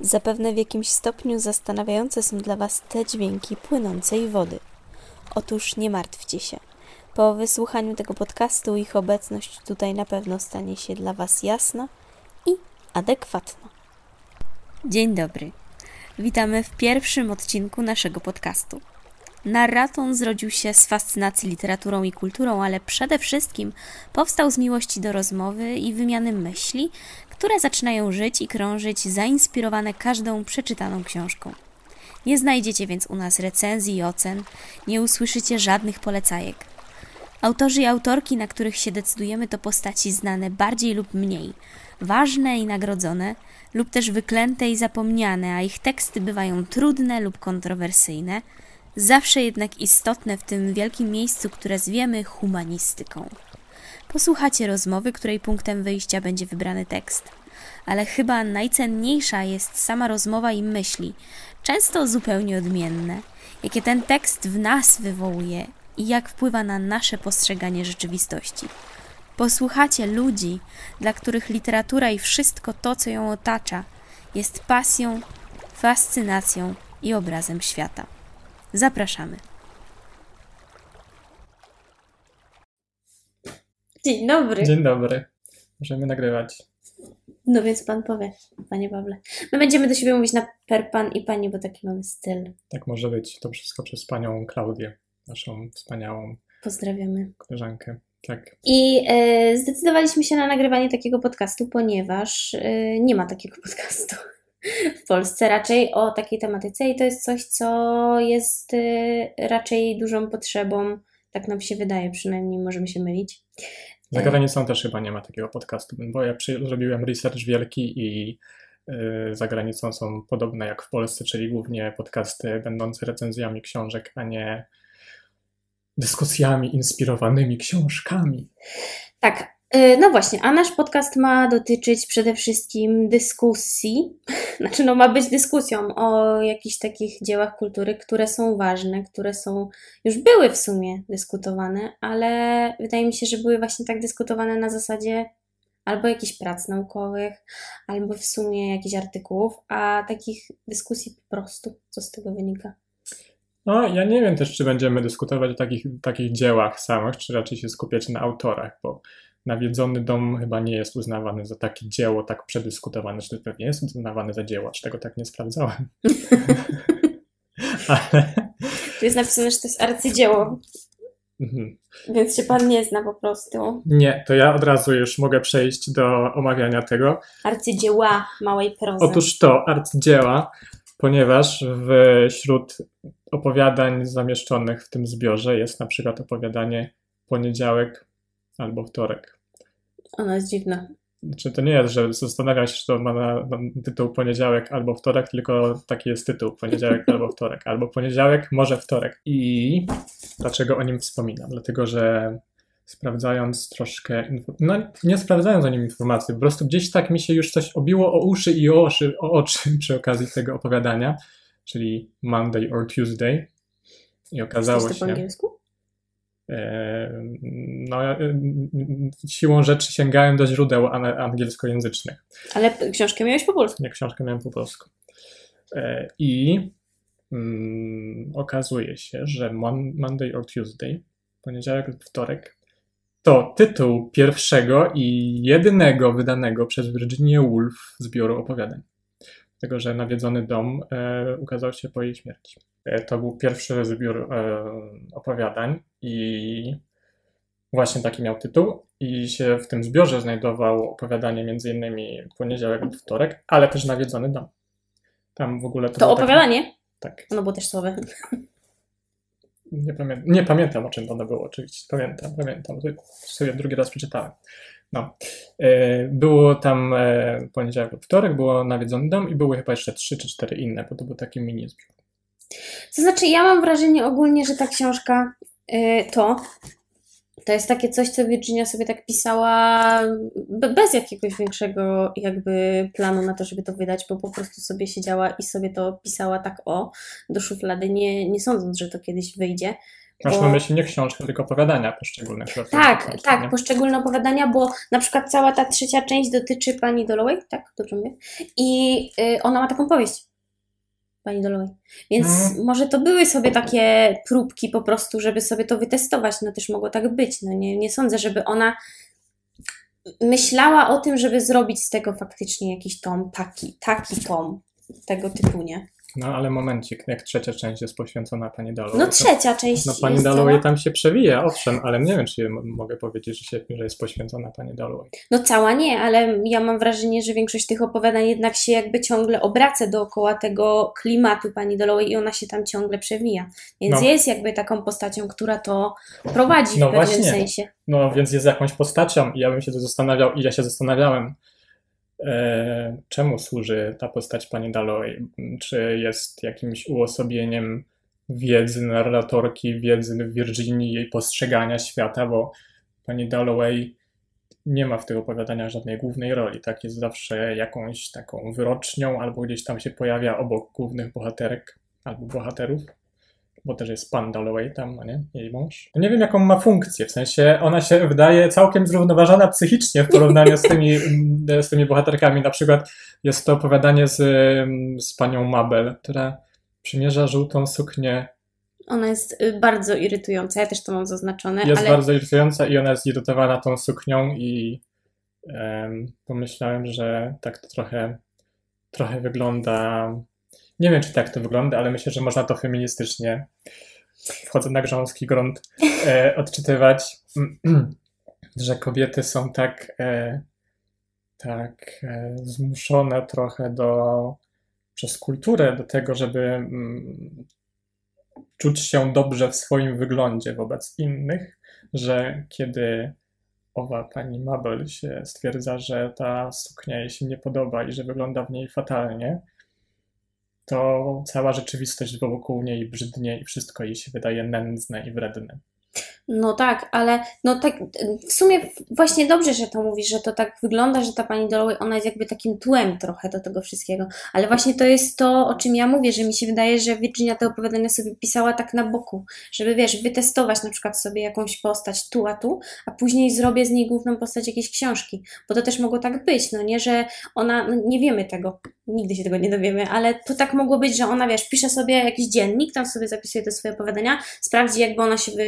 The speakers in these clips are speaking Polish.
Zapewne w jakimś stopniu zastanawiające są dla Was te dźwięki płynącej wody. Otóż nie martwcie się. Po wysłuchaniu tego podcastu ich obecność tutaj na pewno stanie się dla Was jasna i adekwatna. Dzień dobry. Witamy w pierwszym odcinku naszego podcastu. Narraton zrodził się z fascynacji literaturą i kulturą, ale przede wszystkim powstał z miłości do rozmowy i wymiany myśli, które zaczynają żyć i krążyć, zainspirowane każdą przeczytaną książką. Nie znajdziecie więc u nas recenzji i ocen, nie usłyszycie żadnych polecajek. Autorzy i autorki, na których się decydujemy, to postaci znane bardziej lub mniej, ważne i nagrodzone, lub też wyklęte i zapomniane, a ich teksty bywają trudne lub kontrowersyjne, zawsze jednak istotne w tym wielkim miejscu, które zwiemy humanistyką. Posłuchacie rozmowy, której punktem wyjścia będzie wybrany tekst. Ale chyba najcenniejsza jest sama rozmowa i myśli, często zupełnie odmienne, jakie ten tekst w nas wywołuje i jak wpływa na nasze postrzeganie rzeczywistości. Posłuchacie ludzi, dla których literatura i wszystko to, co ją otacza, jest pasją, fascynacją i obrazem świata. Zapraszamy. Dzień dobry. Dzień dobry. Możemy nagrywać. No więc pan powie, panie Pawle. My będziemy do siebie mówić na per pan i pani, bo taki mamy styl. Tak może być. To wszystko przez panią Klaudię, naszą wspaniałą Pozdrawiamy. koleżankę. Tak. I e, zdecydowaliśmy się na nagrywanie takiego podcastu, ponieważ e, nie ma takiego podcastu w Polsce raczej o takiej tematyce i to jest coś, co jest e, raczej dużą potrzebą, tak nam się wydaje, przynajmniej możemy się mylić. Za granicą też chyba nie ma takiego podcastu, bo ja przy, zrobiłem research wielki i y, za granicą są podobne jak w Polsce, czyli głównie podcasty będące recenzjami książek, a nie dyskusjami inspirowanymi książkami. Tak, no właśnie, a nasz podcast ma dotyczyć przede wszystkim dyskusji, znaczy no ma być dyskusją o jakichś takich dziełach kultury, które są ważne, które są, już były w sumie dyskutowane, ale wydaje mi się, że były właśnie tak dyskutowane na zasadzie albo jakichś prac naukowych, albo w sumie jakichś artykułów, a takich dyskusji po prostu, co z tego wynika. No, ja nie wiem też, czy będziemy dyskutować o takich, takich dziełach samych, czy raczej się skupiać na autorach, bo Nawiedzony dom chyba nie jest uznawany za takie dzieło tak przedyskutowane, czy to pewnie jest uznawany za dzieło, czy tego tak nie sprawdzałem. Ale... Tu jest napisane, że to jest arcydzieło. Mhm. Więc się pan nie zna po prostu. Nie, to ja od razu już mogę przejść do omawiania tego. Arcydzieła małej prozy. Otóż to, arcydzieła, ponieważ wśród opowiadań zamieszczonych w tym zbiorze jest na przykład opowiadanie Poniedziałek albo Wtorek. Ona jest dziwna. Czy to nie jest, że zastanawiam się, czy to ma na, na tytuł poniedziałek albo wtorek, tylko taki jest tytuł poniedziałek albo wtorek, albo poniedziałek, może wtorek. I dlaczego o nim wspominam? Dlatego, że sprawdzając troszkę, no nie sprawdzając o nim informacji, po prostu gdzieś tak mi się już coś obiło o uszy i o oczy, o oczy przy okazji tego opowiadania, czyli Monday or Tuesday. I okazało Jest to po angielsku? No, e, siłą rzeczy sięgałem do źródeł angielskojęzycznych. Ale książkę miałeś po polsku? Nie, książkę miałem po polsku. E, I mm, okazuje się, że Monday or Tuesday, poniedziałek lub wtorek, to tytuł pierwszego i jedynego wydanego przez Virginia Woolf zbioru opowiadań. Dlatego, że Nawiedzony Dom e, ukazał się po jej śmierci. E, to był pierwszy zbiór e, opowiadań i właśnie taki miał tytuł. I się w tym zbiorze znajdowało opowiadanie m.in. Poniedziałek lub wtorek, ale też Nawiedzony Dom. Tam w ogóle to. To opowiadanie? Taki... Tak. Ono było też słowe. Nie, pamię... nie pamiętam o czym ono było, oczywiście. Pamiętam, pamiętam. Sobie drugi raz przeczytałem. No. E, było tam poniedziałek lub wtorek, było Nawiedzony Dom i były chyba jeszcze trzy czy cztery inne, bo to był taki mini zbiór. To znaczy, ja mam wrażenie ogólnie, że ta książka yy, to to jest takie coś, co Virginia sobie tak pisała bez jakiegoś większego jakby planu na to, żeby to wydać, bo po prostu sobie siedziała i sobie to pisała tak o, do szuflady, nie, nie sądząc, że to kiedyś wyjdzie. Masz bo- na myśli nie książkę, tylko opowiadania poszczególne. Tak, książce, tak, nie? poszczególne opowiadania, bo na przykład cała ta trzecia część dotyczy pani Dalloway, tak? Dobrze mówię? I y, ona ma taką powieść. Pani Dalloway. Więc Mhm. może to były sobie takie próbki po prostu, żeby sobie to wytestować. No też mogło tak być. No nie, nie sądzę, żeby ona myślała o tym, żeby zrobić z tego faktycznie jakiś tom, taki, taki tom tego typu, nie? No ale momencik, jak trzecia część jest poświęcona pani Dalloway. No trzecia część No pani Dalloway cała. tam się przewija, owszem, ale nie wiem, czy mogę powiedzieć, że, się, że jest poświęcona pani Dalloway. No cała nie, ale ja mam wrażenie, że większość tych opowiadań jednak się jakby ciągle obraca dookoła tego klimatu pani Dalloway i ona się tam ciągle przewija. Więc No. jest jakby taką postacią, która to prowadzi No w pewnym właśnie. sensie. No więc jest jakąś postacią i ja bym się tu zastanawiał, i ja się zastanawiałem, czemu służy ta postać pani Dalloway? Czy jest jakimś uosobieniem wiedzy narratorki, wiedzy Virginii, jej postrzegania świata, bo pani Dalloway nie ma w tych opowiadaniach żadnej głównej roli, tak? Jest zawsze jakąś taką wyrocznią, albo gdzieś tam się pojawia obok głównych bohaterek albo bohaterów bo też jest pan Dalloway tam, no nie? Jej mąż. Nie wiem, jaką ma funkcję, w sensie ona się wydaje całkiem zrównoważona psychicznie w porównaniu z tymi, z tymi bohaterkami. Na przykład jest to opowiadanie z, z panią Mabel, która przymierza żółtą suknię. Ona jest y, bardzo irytująca, ja też to mam zaznaczone, Jest ale bardzo irytująca i ona jest irytowana tą suknią i em, pomyślałem, że tak to trochę, trochę wygląda... Nie wiem, czy tak to wygląda, ale myślę, że można to feministycznie, wchodzę na grząski grunt, e, odczytywać, że kobiety są tak, e, tak e, zmuszone trochę do, przez kulturę do tego, żeby mm, czuć się dobrze w swoim wyglądzie wobec innych, że kiedy owa pani Mabel się stwierdza, że ta suknia jej się nie podoba i że wygląda w niej fatalnie, to cała rzeczywistość wokół niej brzydnie i wszystko jej się wydaje nędzne i wredne. No tak, ale no tak, w sumie właśnie dobrze, że to mówisz, że to tak wygląda, że ta pani Dalloway, ona jest jakby takim tłem trochę do tego wszystkiego, ale właśnie to jest to, o czym ja mówię, że mi się wydaje, że Virginia te opowiadania sobie pisała tak na boku, żeby wiesz, wytestować na przykład sobie jakąś postać tu, a tu, a później zrobię z niej główną postać jakiejś książki, bo to też mogło tak być, no nie, że ona, no nie wiemy tego, nigdy się tego nie dowiemy, ale to tak mogło być, że ona, wiesz, pisze sobie jakiś dziennik, tam sobie zapisuje te swoje opowiadania, sprawdzi, jakby ona się, wy,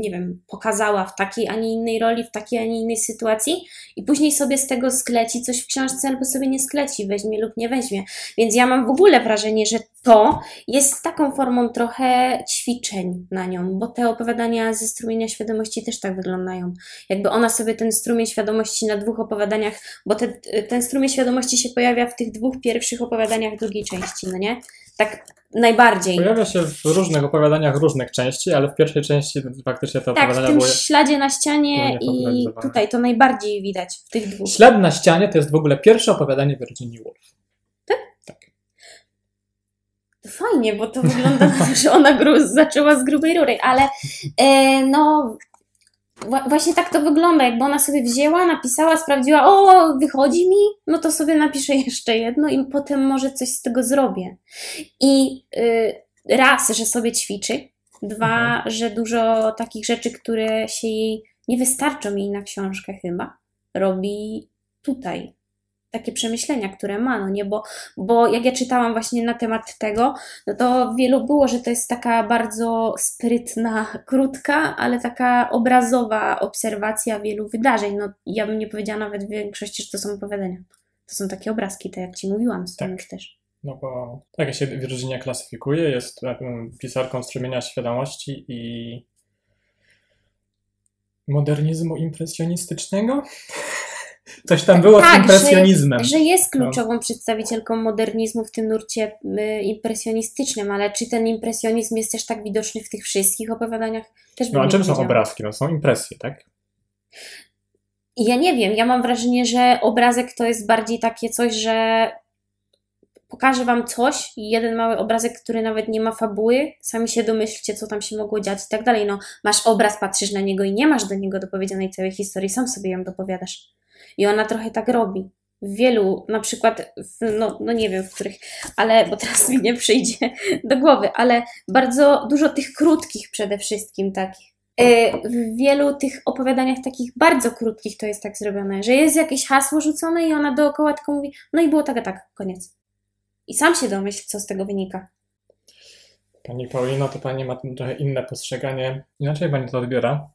nie wiem, pokazała w takiej, a nie innej roli, w takiej, a nie innej sytuacji i później sobie z tego skleci coś w książce albo sobie nie skleci, weźmie lub nie weźmie. Więc ja mam w ogóle wrażenie, że to jest taką formą trochę ćwiczeń na nią, bo te opowiadania ze strumienia świadomości też tak wyglądają. Jakby ona sobie ten strumień świadomości na dwóch opowiadaniach, bo te, ten strumień świadomości się pojawia w tych dwóch pierwszych opowiadaniach drugiej części, no nie? Tak najbardziej. Pojawia się w różnych opowiadaniach różnych części, ale w pierwszej części faktycznie te Tak, w opowiadania tym były... śladzie na ścianie i tutaj to najbardziej widać w tych dwóch. Ślad na ścianie to jest w ogóle pierwsze opowiadanie Virginia Woolf. To fajnie, bo to wygląda na to, że ona gru- zaczęła z grubej rury, ale e, no właśnie tak to wygląda, jakby ona sobie wzięła, napisała, sprawdziła, o, wychodzi mi, no to sobie napiszę jeszcze jedno i potem może coś z tego zrobię. I y, raz, że sobie ćwiczy, dwa, Mhm. że dużo takich rzeczy, które się jej nie wystarczą jej na książkę chyba, robi tutaj. Takie przemyślenia, które ma, no nie, bo, bo jak ja czytałam właśnie na temat tego, no to wielu było, że to jest taka bardzo sprytna, krótka, ale taka obrazowa obserwacja wielu wydarzeń. No ja bym nie powiedziała nawet w większości, że to są opowiadania. To są takie obrazki, tak jak Ci mówiłam, z Tak. już też. No bo tak się Virginia klasyfikuje, jest em, pisarką strumienia świadomości i modernizmu impresjonistycznego. Coś tam było z Tak, impresjonizmem. Że jest kluczową przedstawicielką modernizmu w tym nurcie y, impresjonistycznym, ale czy ten impresjonizm jest też tak widoczny w tych wszystkich opowiadaniach? Też No a czym są obrazki? No są impresje, tak? Ja nie wiem, ja mam wrażenie, że obrazek to jest bardziej takie coś, że pokażę wam coś, jeden mały obrazek, który nawet nie ma fabuły, sami się domyślcie, co tam się mogło dziać i tak dalej. No, masz obraz, patrzysz na niego i nie masz do niego dopowiedzianej całej historii, sam sobie ją dopowiadasz. I ona trochę tak robi. w wielu, na przykład, w, no, no nie wiem w których, ale, bo teraz mi nie przyjdzie do głowy, ale bardzo dużo tych krótkich przede wszystkim takich. E, W wielu tych opowiadaniach takich bardzo krótkich to jest tak zrobione, że jest jakieś hasło rzucone i ona dookoła tylko mówi, no i było tak a tak, koniec. I sam się domyśl, co z tego wynika. Pani Paulino, to pani ma trochę inne postrzeganie. Inaczej pani to odbiera,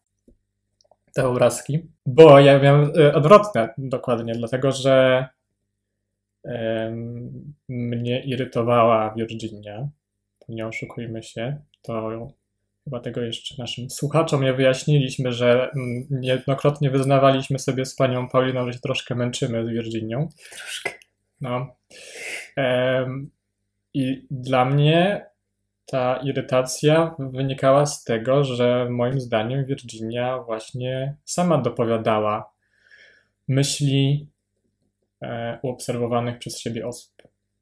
te obrazki. Bo ja miałem e, odwrotne dokładnie, dlatego że mnie irytowała Virginia. Nie oszukujmy się. To chyba tego jeszcze naszym słuchaczom nie wyjaśniliśmy, że mm, niejednokrotnie wyznawaliśmy sobie z panią Pauliną, że się troszkę męczymy z Virginią. Troszkę. No. I dla mnie ta irytacja wynikała z tego, że moim zdaniem Virginia właśnie sama dopowiadała myśli e, uobserwowanych przez siebie osób,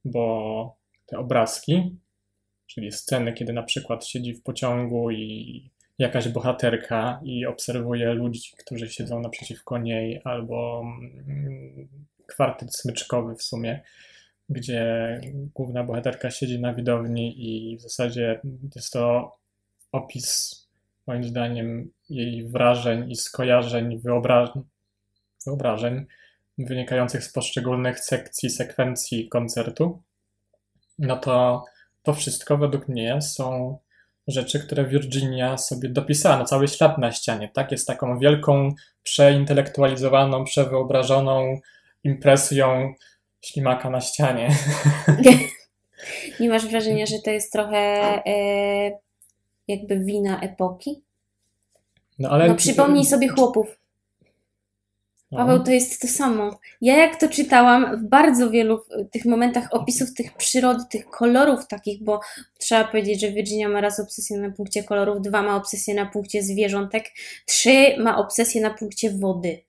bo te obrazki, czyli sceny, kiedy na przykład siedzi w pociągu i jakaś bohaterka i obserwuje ludzi, którzy siedzą naprzeciwko niej, albo mm, kwartet smyczkowy w sumie, gdzie główna bohaterka siedzi na widowni i w zasadzie jest to opis, moim zdaniem, jej wrażeń i skojarzeń, wyobrażeń, wyobrażeń wynikających z poszczególnych sekcji, sekwencji koncertu, no to to wszystko według mnie są rzeczy, które Virginia sobie dopisała na cały ślad na ścianie, tak? Jest taką wielką, przeintelektualizowaną, przewyobrażoną impresją ślimaka na ścianie. Nie masz wrażenia, że to jest trochę e, jakby wina epoki? No ale... No przypomnij sobie chłopów. No. Paweł, to jest to samo. Ja jak to czytałam w bardzo wielu tych momentach opisów tych przyrody, tych kolorów takich, bo trzeba powiedzieć, że Virginia ma raz obsesję na punkcie kolorów, dwa ma obsesję na punkcie zwierzątek, trzy ma obsesję na punkcie wody,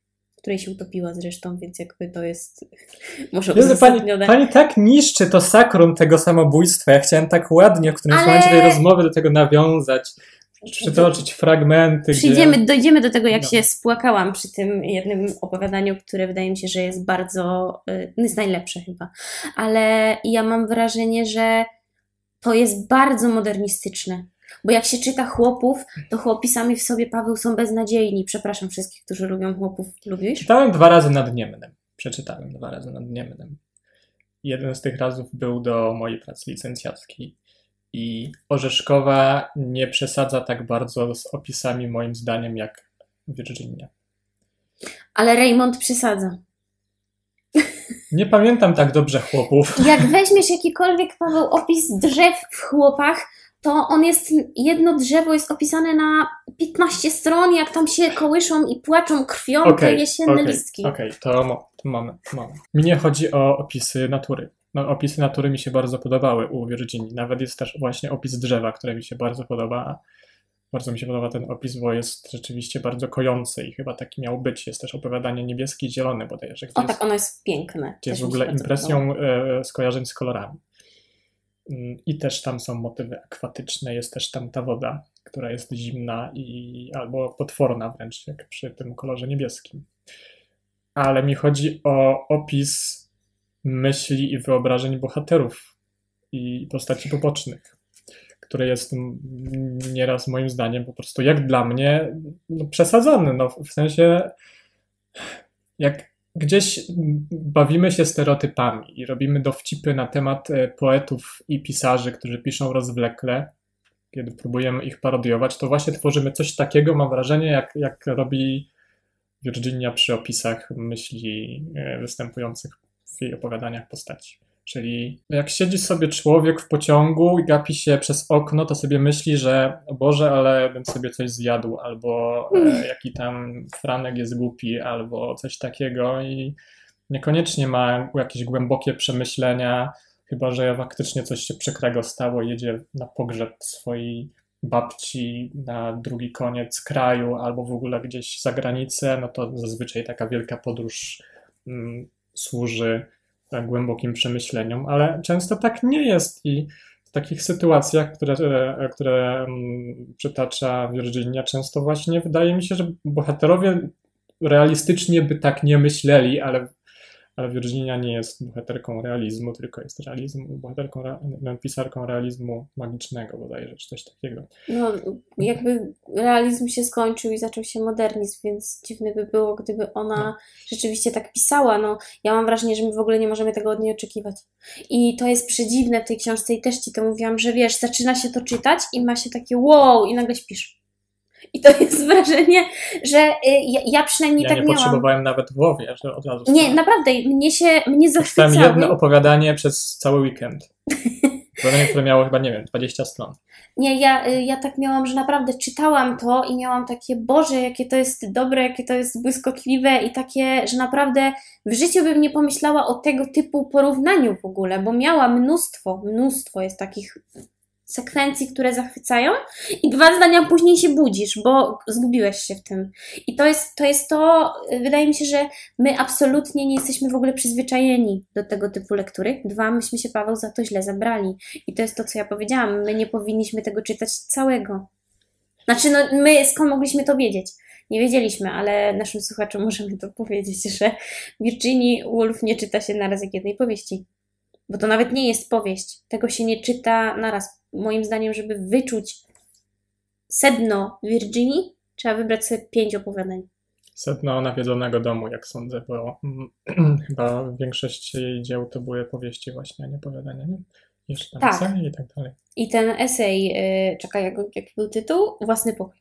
której się utopiła zresztą, więc jakby to jest może Jezu, pani, uzasadnione. pani tak niszczy to sakrum tego samobójstwa. Ja chciałem tak ładnie w którymś Ale- momencie tej rozmowy do tego nawiązać, przytoczyć fragmenty, Przyjdziemy, gdzie... dojdziemy do tego, jak No. się spłakałam przy tym jednym opowiadaniu, które wydaje mi się, że jest bardzo, y, jest najlepsze chyba. Ale ja mam wrażenie, że to jest bardzo modernistyczne. Bo jak się czyta chłopów, to chłopi sami w sobie, Paweł, są beznadziejni. Przepraszam wszystkich, którzy lubią chłopów. Lubisz? Czytałem dwa razy nad Niemnem. Przeczytałem dwa razy nad Niemnem. Jeden z tych razów był do mojej pracy licencjackiej. I Orzeszkowa nie przesadza tak bardzo z opisami, moim zdaniem, jak Virginia. Ale Raymond przesadza. Nie pamiętam tak dobrze chłopów. Jak weźmiesz jakikolwiek, Paweł, opis drzew w chłopach, to on jest, jedno drzewo jest opisane na 15 stron, jak tam się kołyszą i płaczą krwią te Okej, jesienne okej, listki. Okej, to, mo- to mamy, mamy. Mi nie chodzi o opisy natury. No, opisy natury mi się bardzo podobały u Virginii. Nawet jest też właśnie opis drzewa, które mi się bardzo podoba. Bardzo mi się podoba ten opis, bo jest rzeczywiście bardzo kojący i chyba taki miał być. Jest też opowiadanie niebieskie i zielone bodajże, gdzie O jest, tak, ono jest piękne. gdzie jest w ogóle impresją e, skojarzeń z kolorami. Mm, I też tam są motywy akwatyczne, jest też tam ta woda, która jest zimna i albo potworna wręcz, jak przy tym kolorze niebieskim. Ale mi chodzi o opis myśli i wyobrażeń bohaterów i postaci pobocznych, który jest nieraz moim zdaniem po prostu jak dla mnie no, przesadzony. No, w sensie jak gdzieś bawimy się stereotypami i robimy dowcipy na temat e, poetów i pisarzy, którzy piszą rozwlekle, kiedy próbujemy ich parodiować, to właśnie tworzymy coś takiego, mam wrażenie, jak, jak robi Virginia przy opisach myśli e, występujących w jej opowiadaniach postaci. Czyli jak siedzi sobie człowiek w pociągu i gapi się przez okno, to sobie myśli, że o Boże, ale bym sobie coś zjadł, albo e, jaki tam Franek jest głupi, albo coś takiego. I niekoniecznie ma jakieś głębokie przemyślenia, chyba że faktycznie coś się przykrego stało, jedzie na pogrzeb swojej babci na drugi koniec kraju, albo w ogóle gdzieś za granicę, no to zazwyczaj taka wielka podróż mm, służy tak głębokim przemyśleniom, ale często tak nie jest i w takich sytuacjach, które, e, które mm, przytacza Virginia, często właśnie wydaje mi się, że bohaterowie realistycznie by tak nie myśleli, ale ale Virginia nie jest bohaterką realizmu, tylko jest realizm, bohaterką, no, pisarką realizmu magicznego bodajże, czy coś takiego. No, jakby realizm się skończył i zaczął się modernizm, więc dziwne by było, gdyby ona No. rzeczywiście tak pisała. No, ja mam wrażenie, że my w ogóle nie możemy tego od niej oczekiwać. I to jest przedziwne w tej książce i też Ci to mówiłam, że wiesz, zaczyna się to czytać i ma się takie wow i nagle śpisz. I to jest wrażenie, że y, ja, ja przynajmniej Ja tak nie miałam. potrzebowałem nawet Włowie, że od razu Nie, naprawdę, mnie się, mnie zachwycały. jedno opowiadanie przez cały weekend. Opowiadanie, które miało chyba, nie wiem, 20 stron. Nie, ja, y, ja tak miałam, że naprawdę czytałam to i miałam takie, Boże, jakie to jest dobre, jakie to jest błyskotliwe i takie, że naprawdę w życiu bym nie pomyślała o tego typu porównaniu w ogóle, bo miała mnóstwo, mnóstwo jest takich sekwencji, które zachwycają i dwa zdania później się budzisz, bo zgubiłeś się w tym. I to jest to, jest to wydaje mi się, że my absolutnie nie jesteśmy w ogóle przyzwyczajeni do tego typu lektury. Dwa, myśmy się, Paweł, za to źle zabrali. I to jest to, co ja powiedziałam. My nie powinniśmy tego czytać całego. Znaczy, no, my skąd mogliśmy to wiedzieć? Nie wiedzieliśmy, ale naszym słuchaczom możemy to powiedzieć, że Virginia Woolf nie czyta się naraz jak jednej powieści. Bo to nawet nie jest powieść. Tego się nie czyta naraz. Moim zdaniem, żeby wyczuć sedno Virginii, trzeba wybrać sobie pięć opowiadań. Sedno nawiedzonego domu, jak sądzę, bo mm, chyba większość jej dzieł to były powieści właśnie, a nie opowiadania, nie? Jeszcze tam Tak. esej i tak dalej. I ten esej, yy, czekaj, jak, jaki był tytuł? Własny pokój.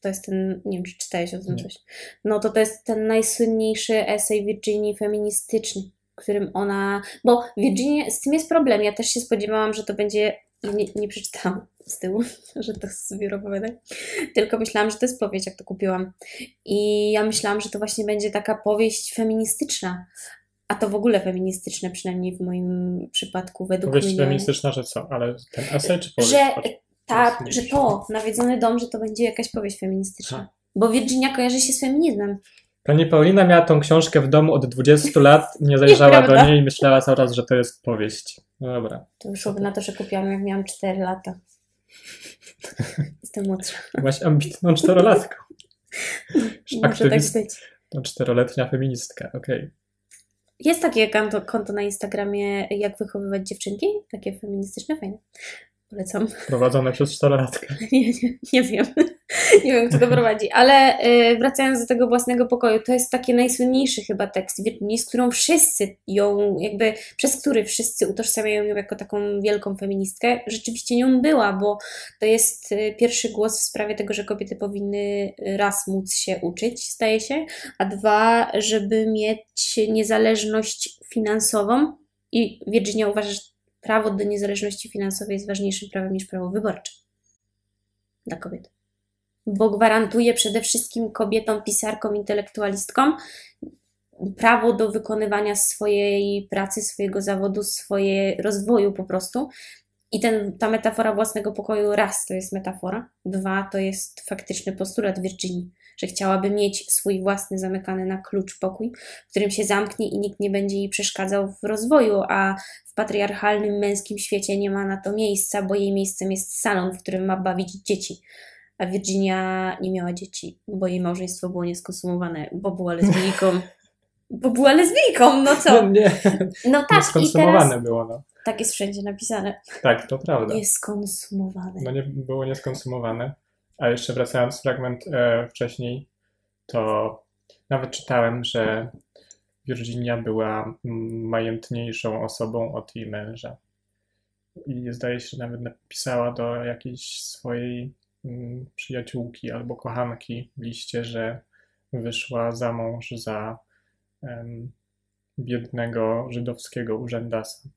To jest ten, nie wiem, czy czytałeś o tym Nie. coś. No to to jest ten najsłynniejszy esej Virginii feministyczny, którym ona... Bo Virginia, z tym jest problem. Ja też się spodziewałam, że to będzie... Nie, nie przeczytałam z tyłu, że to zbiór opowiadań. Tylko myślałam, że to jest powieść, jak to kupiłam. I ja myślałam, że to właśnie będzie taka powieść feministyczna. A to w ogóle feministyczne, przynajmniej w moim przypadku, według Powieść mnie. feministyczna, że co? Ale ten esej czy powieść? Że Patrz, tak, że to, nawiedzony dom, że to będzie jakaś powieść feministyczna. Ha. Bo Virginia kojarzy się z feminizmem. Pani Paulina miała tą książkę w domu od 20 lat, nie zajrzała do niej i myślała cały czas, że to jest powieść. No dobra. To wyszłoby na to, że kupiłam jak miałam 4 lata. Jestem młodsza. Byłaś ambitną czterolatką. Może tak być. to czteroletnia feministka, okej. Jest takie konto, konto na Instagramie, jak wychowywać dziewczynki. Takie feministyczne, fajne. Polecam. Prowadzone przez czterolatka. Nie, nie, nie wiem. Nie wiem, kto to prowadzi. Ale y, wracając do tego własnego pokoju, to jest taki najsłynniejszy chyba tekst Virginii, z którą wszyscy ją, jakby przez który wszyscy utożsamiają ją jako taką wielką feministkę. Rzeczywiście nią była, bo to jest y, pierwszy głos w sprawie tego, że kobiety powinny raz móc się uczyć, staje się, a dwa, żeby mieć niezależność finansową. I Virginia uważa, że prawo do niezależności finansowej jest ważniejszym prawem niż prawo wyborcze dla kobiet. Bo gwarantuje przede wszystkim kobietom, pisarkom, intelektualistkom prawo do wykonywania swojej pracy, swojego zawodu, swojego rozwoju po prostu. I ten, ta metafora własnego pokoju, raz to jest metafora, dwa to jest faktyczny postulat Virginii, że chciałaby mieć swój własny zamykany na klucz pokój, w którym się zamknie i nikt nie będzie jej przeszkadzał w rozwoju, a w patriarchalnym męskim świecie nie ma na to miejsca, bo jej miejscem jest salon, w którym ma bawić dzieci. A Virginia nie miała dzieci, bo jej małżeństwo było nieskonsumowane, bo była lesbijką. Bo była lesbijką, no co? No nie, No tak, i skonsumowane teraz było, no. tak jest wszędzie napisane. Tak, to prawda. Nieskonsumowane. No nie było nieskonsumowane. A jeszcze wracając fragment e, wcześniej, to nawet czytałem, że Virginia była majętniejszą osobą od jej męża. I zdaje się, że nawet napisała do jakiejś swojej mm, przyjaciółki albo kochanki w liście, że wyszła za mąż za em, biednego żydowskiego urzędasa.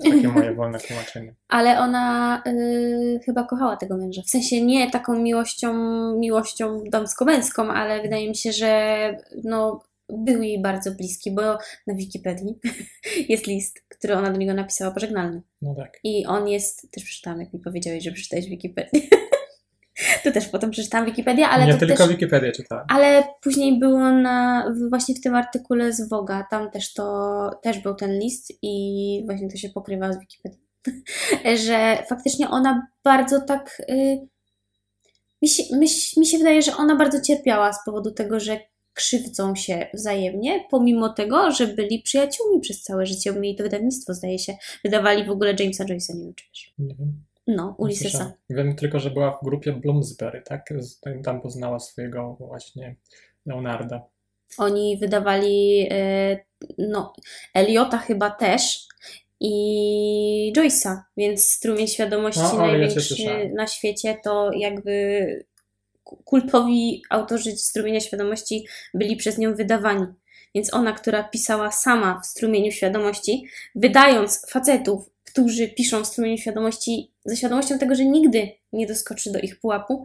To jest takie moje wolne tłumaczenie. Ale ona y, chyba kochała tego męża. W sensie nie taką miłością, miłością damsko-męską, ale wydaje mi się, że no, był jej bardzo bliski, bo na Wikipedii jest list, który ona do niego napisała pożegnalny. No tak. I on jest, też przeczytałam, jak mi powiedziałeś, że przeczytałeś Wikipedię. to też potem przeczytałam Wikipedię, ale nie to tylko też... Wikipedię czytałem. Ale później było na, właśnie w tym artykule z Woga, tam też to, też był ten list i właśnie to się pokrywa z Wikipedią, że faktycznie ona bardzo tak, y, mi się, mi, mi się wydaje, że ona bardzo cierpiała z powodu tego, że krzywdzą się wzajemnie, pomimo tego, że byli przyjaciółmi przez całe życie. Mieli to wydawnictwo, zdaje się. Wydawali w ogóle Jamesa Joyce'a, nie wiem czy wiesz. Nie wiem. No, Ulyssesa. Wiem tylko, że była w grupie Bloomsbury, tak? Tam poznała swojego właśnie Leonarda. Oni wydawali, e, no, Eliota chyba też i Joyce'a, więc strumień świadomości No, ja największy słyszałem. na świecie to jakby kultowi autorzy strumienia świadomości byli przez nią wydawani. Więc ona, która pisała sama w strumieniu świadomości, wydając facetów, którzy piszą w strumieniu świadomości ze świadomością tego, że nigdy nie doskoczy do ich pułapu,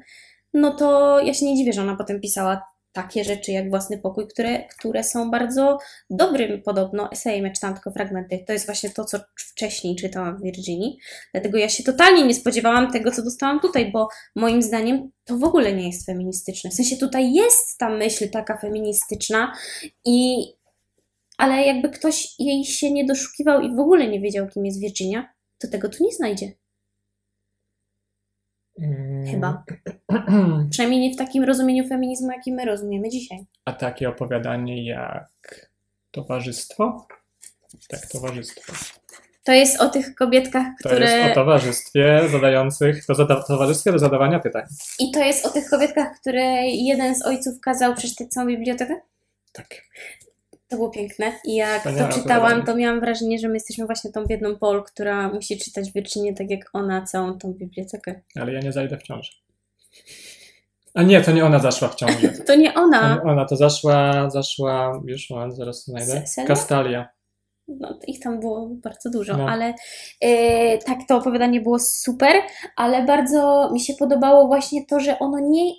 no to ja się nie dziwię, że ona potem pisała takie rzeczy jak Własny Pokój, które, które są bardzo dobrym podobno esejem. Ja czytałam tylko fragmenty. To jest właśnie to, co wcześniej czytałam w Virginii. Dlatego ja się totalnie nie spodziewałam tego, co dostałam tutaj, bo moim zdaniem to w ogóle nie jest feministyczne. W sensie tutaj jest ta myśl taka feministyczna i ale jakby ktoś jej się nie doszukiwał i w ogóle nie wiedział, kim jest Virginia, to tego tu nie znajdzie. Mm. Chyba. Przynajmniej nie w takim rozumieniu feminizmu, jaki my rozumiemy dzisiaj. A takie opowiadanie jak Towarzystwo? Tak, Towarzystwo. To jest o tych kobietkach, To które. jest o towarzystwie zadających, to zada, towarzystwie do zadawania pytań. I to jest o tych kobietkach, które jeden z ojców kazał przeczytać całą bibliotekę? Tak. To było piękne. I jak Wspaniałe to czytałam, to miałam wrażenie, że my jesteśmy właśnie tą biedną Pol, która musi czytać Virginię tak jak ona całą tą bibliotekę. Ale ja nie zajdę w ciążę. A nie, to nie ona zaszła w ciążę. To nie ona. ona, to zaszła, zaszła, już moment, zaraz to znajdę. Kastalia. No, ich tam było bardzo dużo, No. ale e, tak, to opowiadanie było super, ale bardzo mi się podobało właśnie to, że ono nie.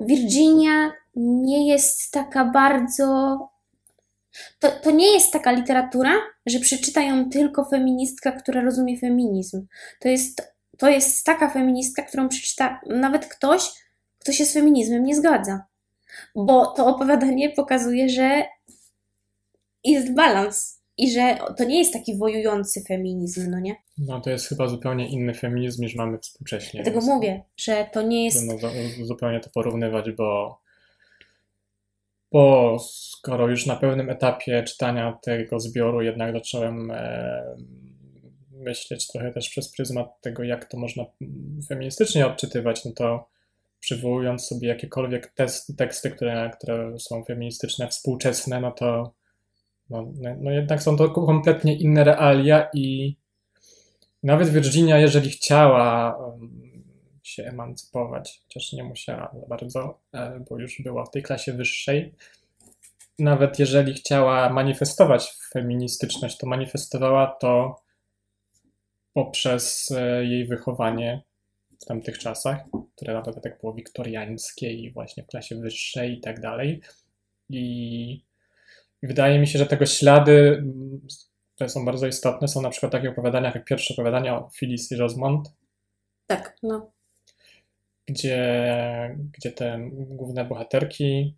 Virginia nie jest taka bardzo. To, to nie jest taka literatura, że przeczyta ją tylko feministka, która rozumie feminizm. To jest, to jest taka feministka, którą przeczyta nawet ktoś, kto się z feminizmem nie zgadza. Bo to opowiadanie pokazuje, że jest balans i że to nie jest taki wojujący feminizm, no nie? No to jest chyba zupełnie inny feminizm niż mamy współcześnie. Dlatego mówię, że to nie jest. Trudno zupełnie to porównywać, bo, bo skoro już na pewnym etapie czytania tego zbioru jednak zacząłem e, myśleć trochę też przez pryzmat tego, jak to można feministycznie odczytywać, no to przywołując sobie jakiekolwiek teksty, które, które są feministyczne, współczesne, no to no, no, no jednak są to kompletnie inne realia i nawet Virginia, jeżeli chciała się emancypować, chociaż nie musiała za bardzo, e, bo już była w tej klasie wyższej, nawet jeżeli chciała manifestować feministyczność, to manifestowała to poprzez e, jej wychowanie w tamtych czasach, które na dodatek było wiktoriańskie i właśnie w klasie wyższej i tak dalej. I wydaje mi się, że tego ślady, mm, które są bardzo istotne, są na przykład takie opowiadania jak pierwsze opowiadanie o Phyllis i Rosamond, Tak, no. Gdzie, gdzie te główne bohaterki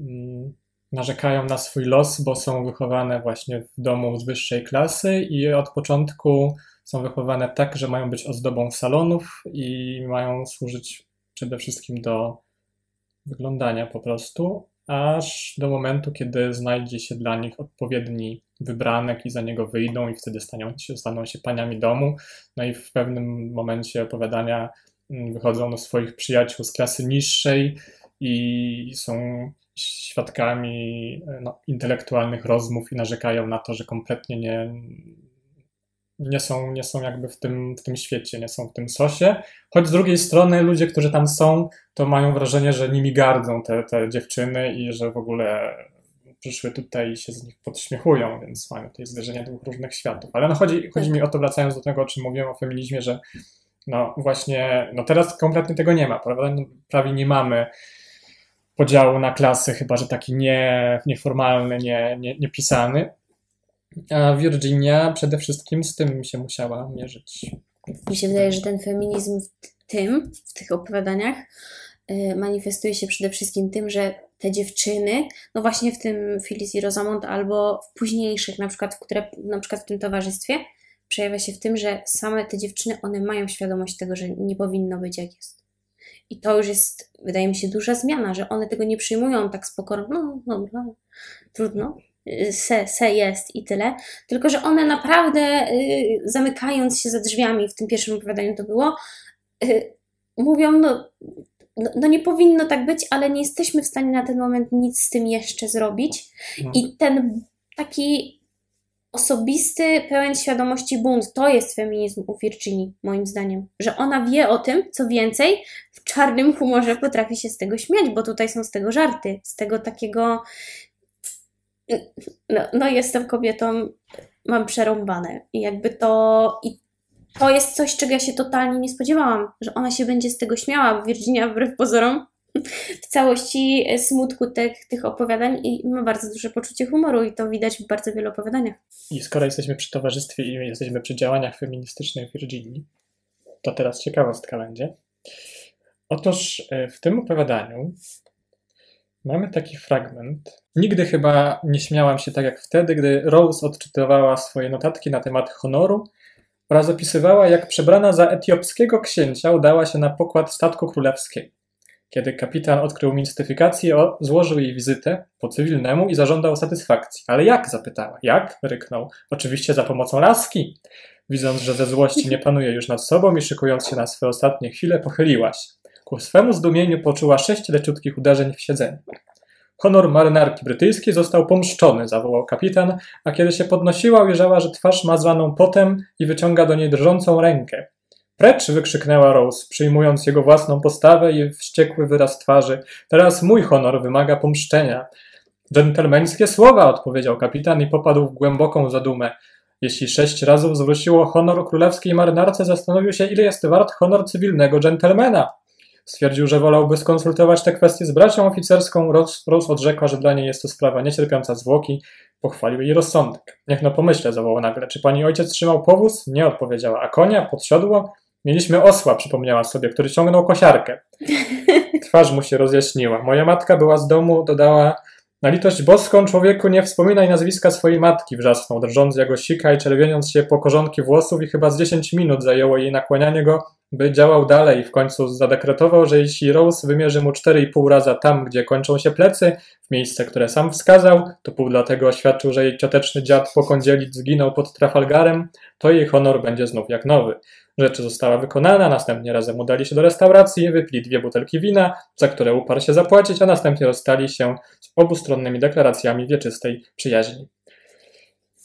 mm, narzekają na swój los, bo są wychowane właśnie w domu z wyższej klasy i od początku są wychowane tak, że mają być ozdobą salonów i mają służyć przede wszystkim do wyglądania po prostu, aż do momentu, kiedy znajdzie się dla nich odpowiedni wybranek i za niego wyjdą i wtedy staną się, staną się paniami domu. No i w pewnym momencie opowiadania wychodzą do swoich przyjaciół z klasy niższej i są świadkami no, intelektualnych rozmów i narzekają na to, że kompletnie nie, nie, są, nie są jakby w tym, w tym świecie, nie są w tym sosie. Choć z drugiej strony ludzie, którzy tam są, to mają wrażenie, że nimi gardzą te, te dziewczyny i że w ogóle przyszły tutaj i się z nich podśmiechują, więc mamy tutaj zderzenie dwóch różnych światów. Ale no chodzi, chodzi mi o to, wracając do tego, o czym mówiłem o feminizmie, że no właśnie, no teraz kompletnie tego nie ma, prawda? No, prawie nie mamy podziału na klasy, chyba że taki nie, nieformalny, nie, nie, niepisany. A Virginia przede wszystkim z tym się musiała mierzyć. Mi się wydaje, że ten feminizm w tym, w tych opowiadaniach, y, manifestuje się przede wszystkim tym, że te dziewczyny, no właśnie w tym Phyllis i Rosamond, albo w późniejszych, na przykład, które, na przykład w tym towarzystwie, przejawia się w tym, że same te dziewczyny, one mają świadomość tego, że nie powinno być jak jest. I to już jest, wydaje mi się, duża zmiana, że one tego nie przyjmują tak spokojnie, no dobra, trudno, y, se, se jest i tyle. Tylko, że one naprawdę, y, zamykając się za drzwiami, w tym pierwszym opowiadaniu to było, y, mówią, no, no, no nie powinno tak być, ale nie jesteśmy w stanie na ten moment nic z tym jeszcze zrobić. No. I ten taki osobisty, pełen świadomości bunt, to jest feminizm u Virginii, moim zdaniem. Że ona wie o tym, co więcej, w czarnym humorze potrafi się z tego śmiać, bo tutaj są z tego żarty, z tego takiego. No, no jestem kobietą, mam przerąbane. I jakby to. I to jest coś, czego ja się totalnie nie spodziewałam, że ona się będzie z tego śmiała, Virginia wbrew pozorom w całości smutku tych, tych opowiadań i ma bardzo duże poczucie humoru i to widać w bardzo wielu opowiadaniach. I skoro jesteśmy przy towarzystwie i jesteśmy przy działaniach feministycznych Virginii, to teraz ciekawostka będzie. Otóż e, w tym opowiadaniu mamy taki fragment. Nigdy chyba nie śmiałam się tak jak wtedy, gdy Rose odczytywała swoje notatki na temat honoru oraz opisywała, jak przebrana za etiopskiego księcia udała się na pokład statku królewskiego. Kiedy kapitan odkrył mistyfikację, złożył jej wizytę po cywilnemu i zażądał satysfakcji. Ale jak? zapytała. Jak? ryknął. Oczywiście za pomocą laski. Widząc, że ze złości nie panuje już nad sobą i szykując się na swe ostatnie chwile, pochyliła się. Ku swemu zdumieniu poczuła sześć leciutkich uderzeń w siedzeniu. Honor marynarki brytyjskiej został pomszczony, zawołał kapitan, a kiedy się podnosiła, ujrzała, że twarz ma zwaną potem i wyciąga do niej drżącą rękę. Precz! wykrzyknęła Rose, przyjmując jego własną postawę i wściekły wyraz twarzy. Teraz mój honor wymaga pomszczenia. Dżentelmeńskie słowa, odpowiedział kapitan i popadł w głęboką zadumę. Jeśli sześć razy zwróciło honor królewskiej marynarce, zastanowił się, ile jest wart honor cywilnego dżentelmena. Stwierdził, że wolałby skonsultować te kwestie z bracią oficerską. Rose, odrzekła, że dla niej jest to sprawa niecierpiąca zwłoki. Pochwalił jej rozsądek. Niech no pomyślę, zawołał nagle. Czy pani ojciec trzymał powóz? Nie odpowiedziała. A konia? Podsiodło? Mieliśmy osła, przypomniała sobie, który ciągnął kosiarkę. Twarz mu się rozjaśniła. Moja matka była z domu, dodała. Na litość boską, człowieku, nie wspominaj nazwiska swojej matki, wrzasnął, drżąc jak sika i czerwieniąc się po korzonki włosów i chyba z dziesięć minut zajęło jej nakłanianie go, by działał dalej. W końcu zadekretował, że jeśli Rose wymierzy mu 4,5 raza tam, gdzie kończą się plecy, w miejsce, które sam wskazał, to pół dlatego oświadczył, że jej cioteczny dziad po kądzielic zginął pod Trafalgarem, to jej honor będzie znów jak nowy. Rzecz została wykonana, następnie razem udali się do restauracji, wypili dwie butelki wina, za które uparł się zapłacić, a następnie rozstali się z obustronnymi deklaracjami wieczystej przyjaźni.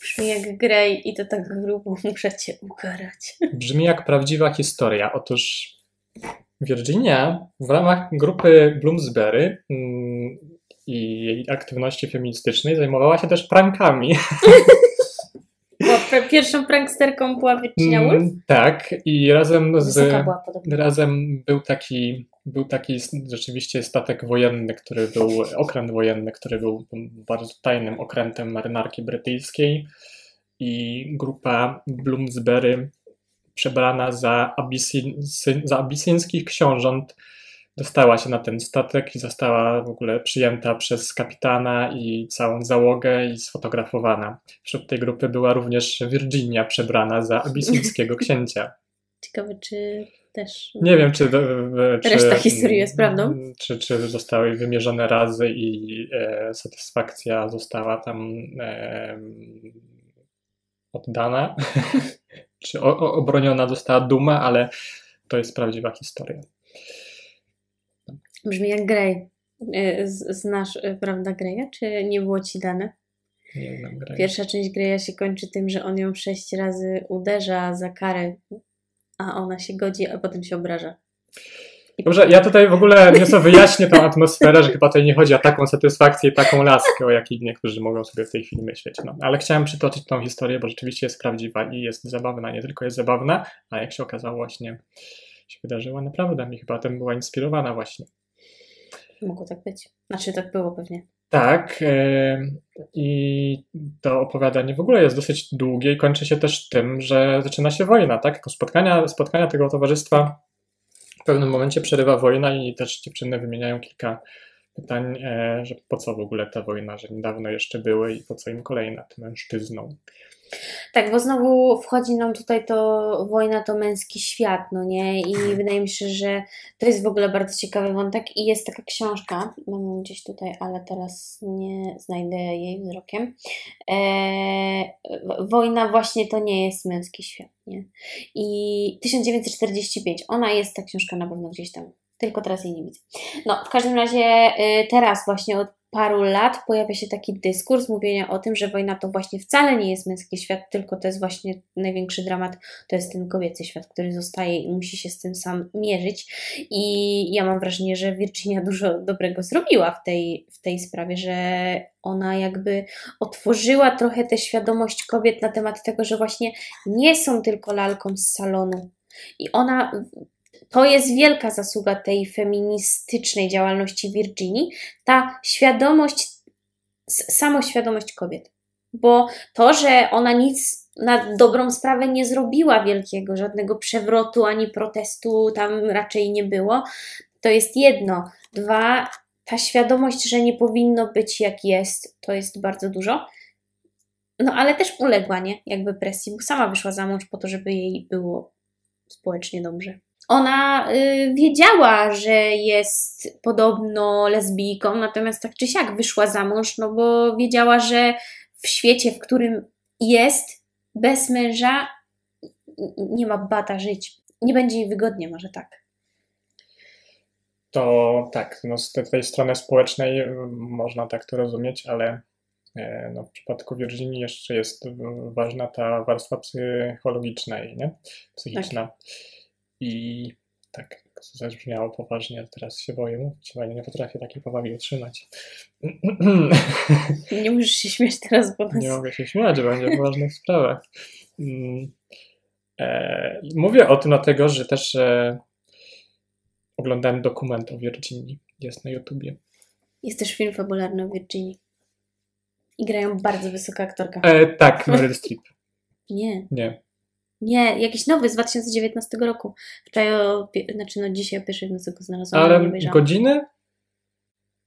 Brzmi jak Grey i to tak grubo muszę cię ukarać. Brzmi jak prawdziwa historia. Otóż Virginia w ramach grupy Bloomsbury mm, i jej aktywności feministycznej zajmowała się też prankami. Była pierwszą pranksterką była Virginia Woolf. Mm, tak, i razem z. Razem był taki, był taki rzeczywiście statek wojenny, który był, okręt wojenny, który był bardzo tajnym okrętem marynarki brytyjskiej i grupa Bloomsbury przebrana za, abysyn, syn- za abisyńskich książąt dostała się na ten statek i została w ogóle przyjęta przez kapitana i całą załogę i sfotografowana. Wśród tej grupy była również Virginia przebrana za abisyńskiego księcia. Ciekawe, czy też. Nie wiem, czy, czy Reszta historii jest prawdą? Czy, czy zostały wymierzone razy i e, satysfakcja została tam e, oddana, czy o, obroniona została duma, ale to jest prawdziwa historia. Brzmi jak Grey. Y, Znasz, y, prawda, Greya, czy nie było ci dane? Nie znam Grey. Pierwsza część Greya się kończy tym, że on ją sześć razy uderza za karę, a ona się godzi, a potem się obraża. I Dobrze, ja tutaj w ogóle nieco wyjaśnię tą atmosferę, że chyba tutaj nie chodzi o taką satysfakcję i taką laskę, o jakiej niektórzy mogą sobie w tej chwili myśleć. No, ale chciałem przytoczyć tą historię, bo rzeczywiście jest prawdziwa i jest zabawna. Nie tylko jest zabawna, a jak się okazało właśnie się wydarzyła naprawdę i chyba tym była inspirowana właśnie. Mogło tak być. Znaczy, tak było pewnie. Tak, e, i to opowiadanie w ogóle jest dosyć długie i kończy się też tym, że zaczyna się wojna, tak? Spotkania, spotkania tego towarzystwa w pewnym momencie przerywa wojna i też dziewczyny wymieniają kilka pytań, e, że po co w ogóle ta wojna, że niedawno jeszcze były i po co im kolejna tym mężczyznom. Tak, bo znowu wchodzi nam tutaj to wojna to męski świat, no nie? I wydaje mi się, że to jest w ogóle bardzo ciekawy wątek i jest taka książka, mam ją gdzieś tutaj, ale teraz nie znajdę jej wzrokiem. Eee, wojna właśnie to nie jest męski świat, nie? I 1945, ona jest, ta książka na pewno gdzieś tam tylko teraz jej nie widzę. No, w każdym razie y, teraz właśnie od paru lat pojawia się taki dyskurs mówienia o tym, że wojna to właśnie wcale nie jest męski świat, tylko to jest właśnie największy dramat, to jest ten kobiecy świat, który zostaje i musi się z tym sam mierzyć. I ja mam wrażenie, że Virginia dużo dobrego zrobiła w tej, w tej sprawie, że ona jakby otworzyła trochę tę świadomość kobiet na temat tego, że właśnie nie są tylko lalką z salonu. I ona to jest wielka zasługa tej feministycznej działalności Virginii, ta świadomość, samoświadomość kobiet. Bo to, że ona nic na dobrą sprawę nie zrobiła wielkiego, żadnego przewrotu ani protestu tam raczej nie było, to jest jedno. Dwa, ta świadomość, że nie powinno być jak jest, to jest bardzo dużo. No ale też uległa, nie? Jakby presji, bo sama wyszła za mąż po to, żeby jej było społecznie dobrze ona y, wiedziała, że jest podobno lesbijką, natomiast tak czy siak wyszła za mąż, no bo wiedziała, że w świecie, w którym jest, bez męża nie ma bata żyć. Nie będzie jej wygodnie, może tak. To tak, no z tej strony społecznej y, można tak to rozumieć, ale e, no, w przypadku Virginii jeszcze jest ważna ta warstwa psychologiczna i nie? Psychiczna. Tak. I tak, zabrzmiało poważnie, ale teraz się boję mówić, bo nie potrafię takiej powagi utrzymać. Nie musisz się śmiać teraz, bo nas... Nie mogę się śmiać, będzie w ważnych sprawach. Mm, e, mówię o tym dlatego, że też e, oglądałem dokument o Virginii. Jest na YouTubie. Jest też film fabularny o Virginii. I grają bardzo wysoka aktorka. E, tak, Meryl Streep. Nie. Nie. Nie, jakiś nowy z 2019 roku. Wczoraj, o, znaczy no dzisiaj o pierwszej w nocy go znalazłam. Ale nie godziny?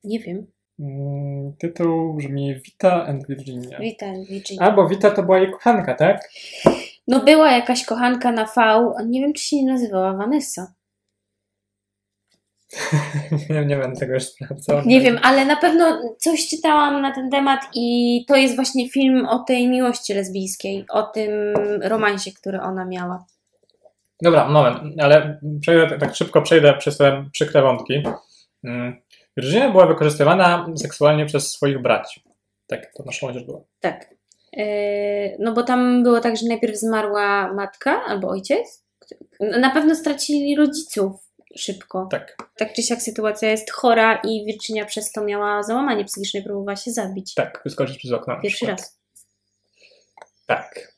Nie wiem. Mm, tytuł brzmi Vita and Virginia. Vita and Virginia. Albo Vita to była jej kochanka, tak? No była jakaś kochanka na V, nie wiem czy się nie nazywała Vanessa. nie, nie będę tego już sprawdzał. Nie wiem, ale na pewno coś czytałam na ten temat i to jest właśnie film o tej miłości lesbijskiej, o tym romansie, który ona miała. Dobra, moment, ale przejdę, tak szybko przejdę przez te przykre wątki. Mm, Virginia była wykorzystywana seksualnie przez swoich braci. Tak, to nasza młodzież była. Tak. E, no bo tam było tak, że najpierw zmarła matka albo ojciec. Na pewno stracili rodziców szybko. Tak. Tak czy siak sytuacja jest chora i Virginia przez to miała załamanie psychiczne i próbowała się zabić. Tak, wyskoczyć przez okno. Pierwszy raz. Tak.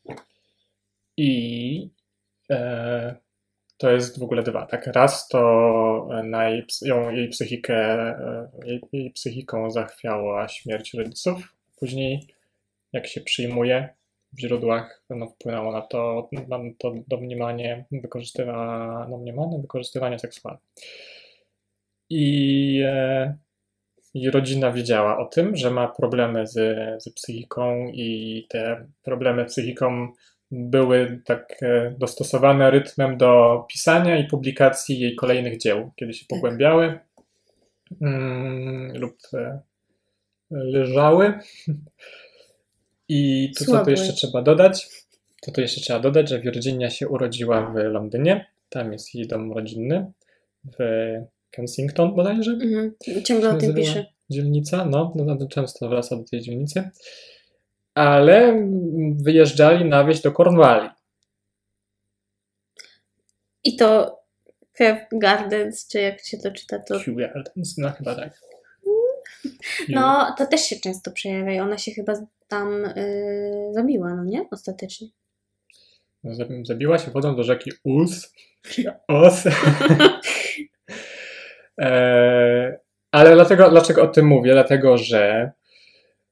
I e, to jest w ogóle dwa. Tak, raz to na jej, ją, jej psychikę, e, jej, jej psychiką zachwiała śmierć rodziców. Później, jak się przyjmuje, w źródłach no, wpłynęło na to, na to domniemanie, wykorzystywanie, domniemanie, wykorzystywanie seksualne. I, e, I rodzina wiedziała o tym, że ma problemy z, z psychiką, i te problemy psychiką były tak e, dostosowane rytmem do pisania i publikacji jej kolejnych dzieł, kiedy się tak. pogłębiały mm, lub e, leżały. I to, co tu jeszcze trzeba dodać, to tu jeszcze trzeba dodać, że Virginia się urodziła w Londynie. Tam jest jej dom rodzinny. W Kensington bodajże. Mhm. Ciągle o tym pisze. Dzielnica, no, no, no, często wraca do tej dzielnicy. Ale wyjeżdżali na wieś do Cornwalli. I to Kew Gardens, czy jak się to czyta, to... Kew Gardens, no chyba tak. No, to też się często przejawia i ona się chyba tam yy, zabiła, no nie? Ostatecznie. No, zabiła się wodą do rzeki Us. Os. e, ale dlatego, dlaczego o tym mówię? Dlatego, że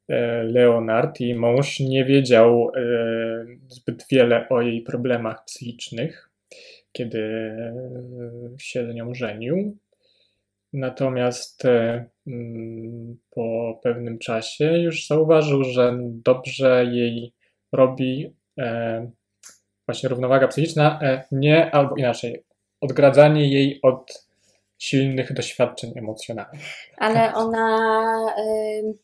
e, Leonard, jej mąż, nie wiedział e, zbyt wiele o jej problemach psychicznych, kiedy się z nią żenił. Natomiast e, mm, po pewnym czasie już zauważył, że dobrze jej robi e, właśnie równowaga psychiczna, e, nie, albo inaczej, odgradzanie jej od silnych doświadczeń emocjonalnych. Ale ona ym,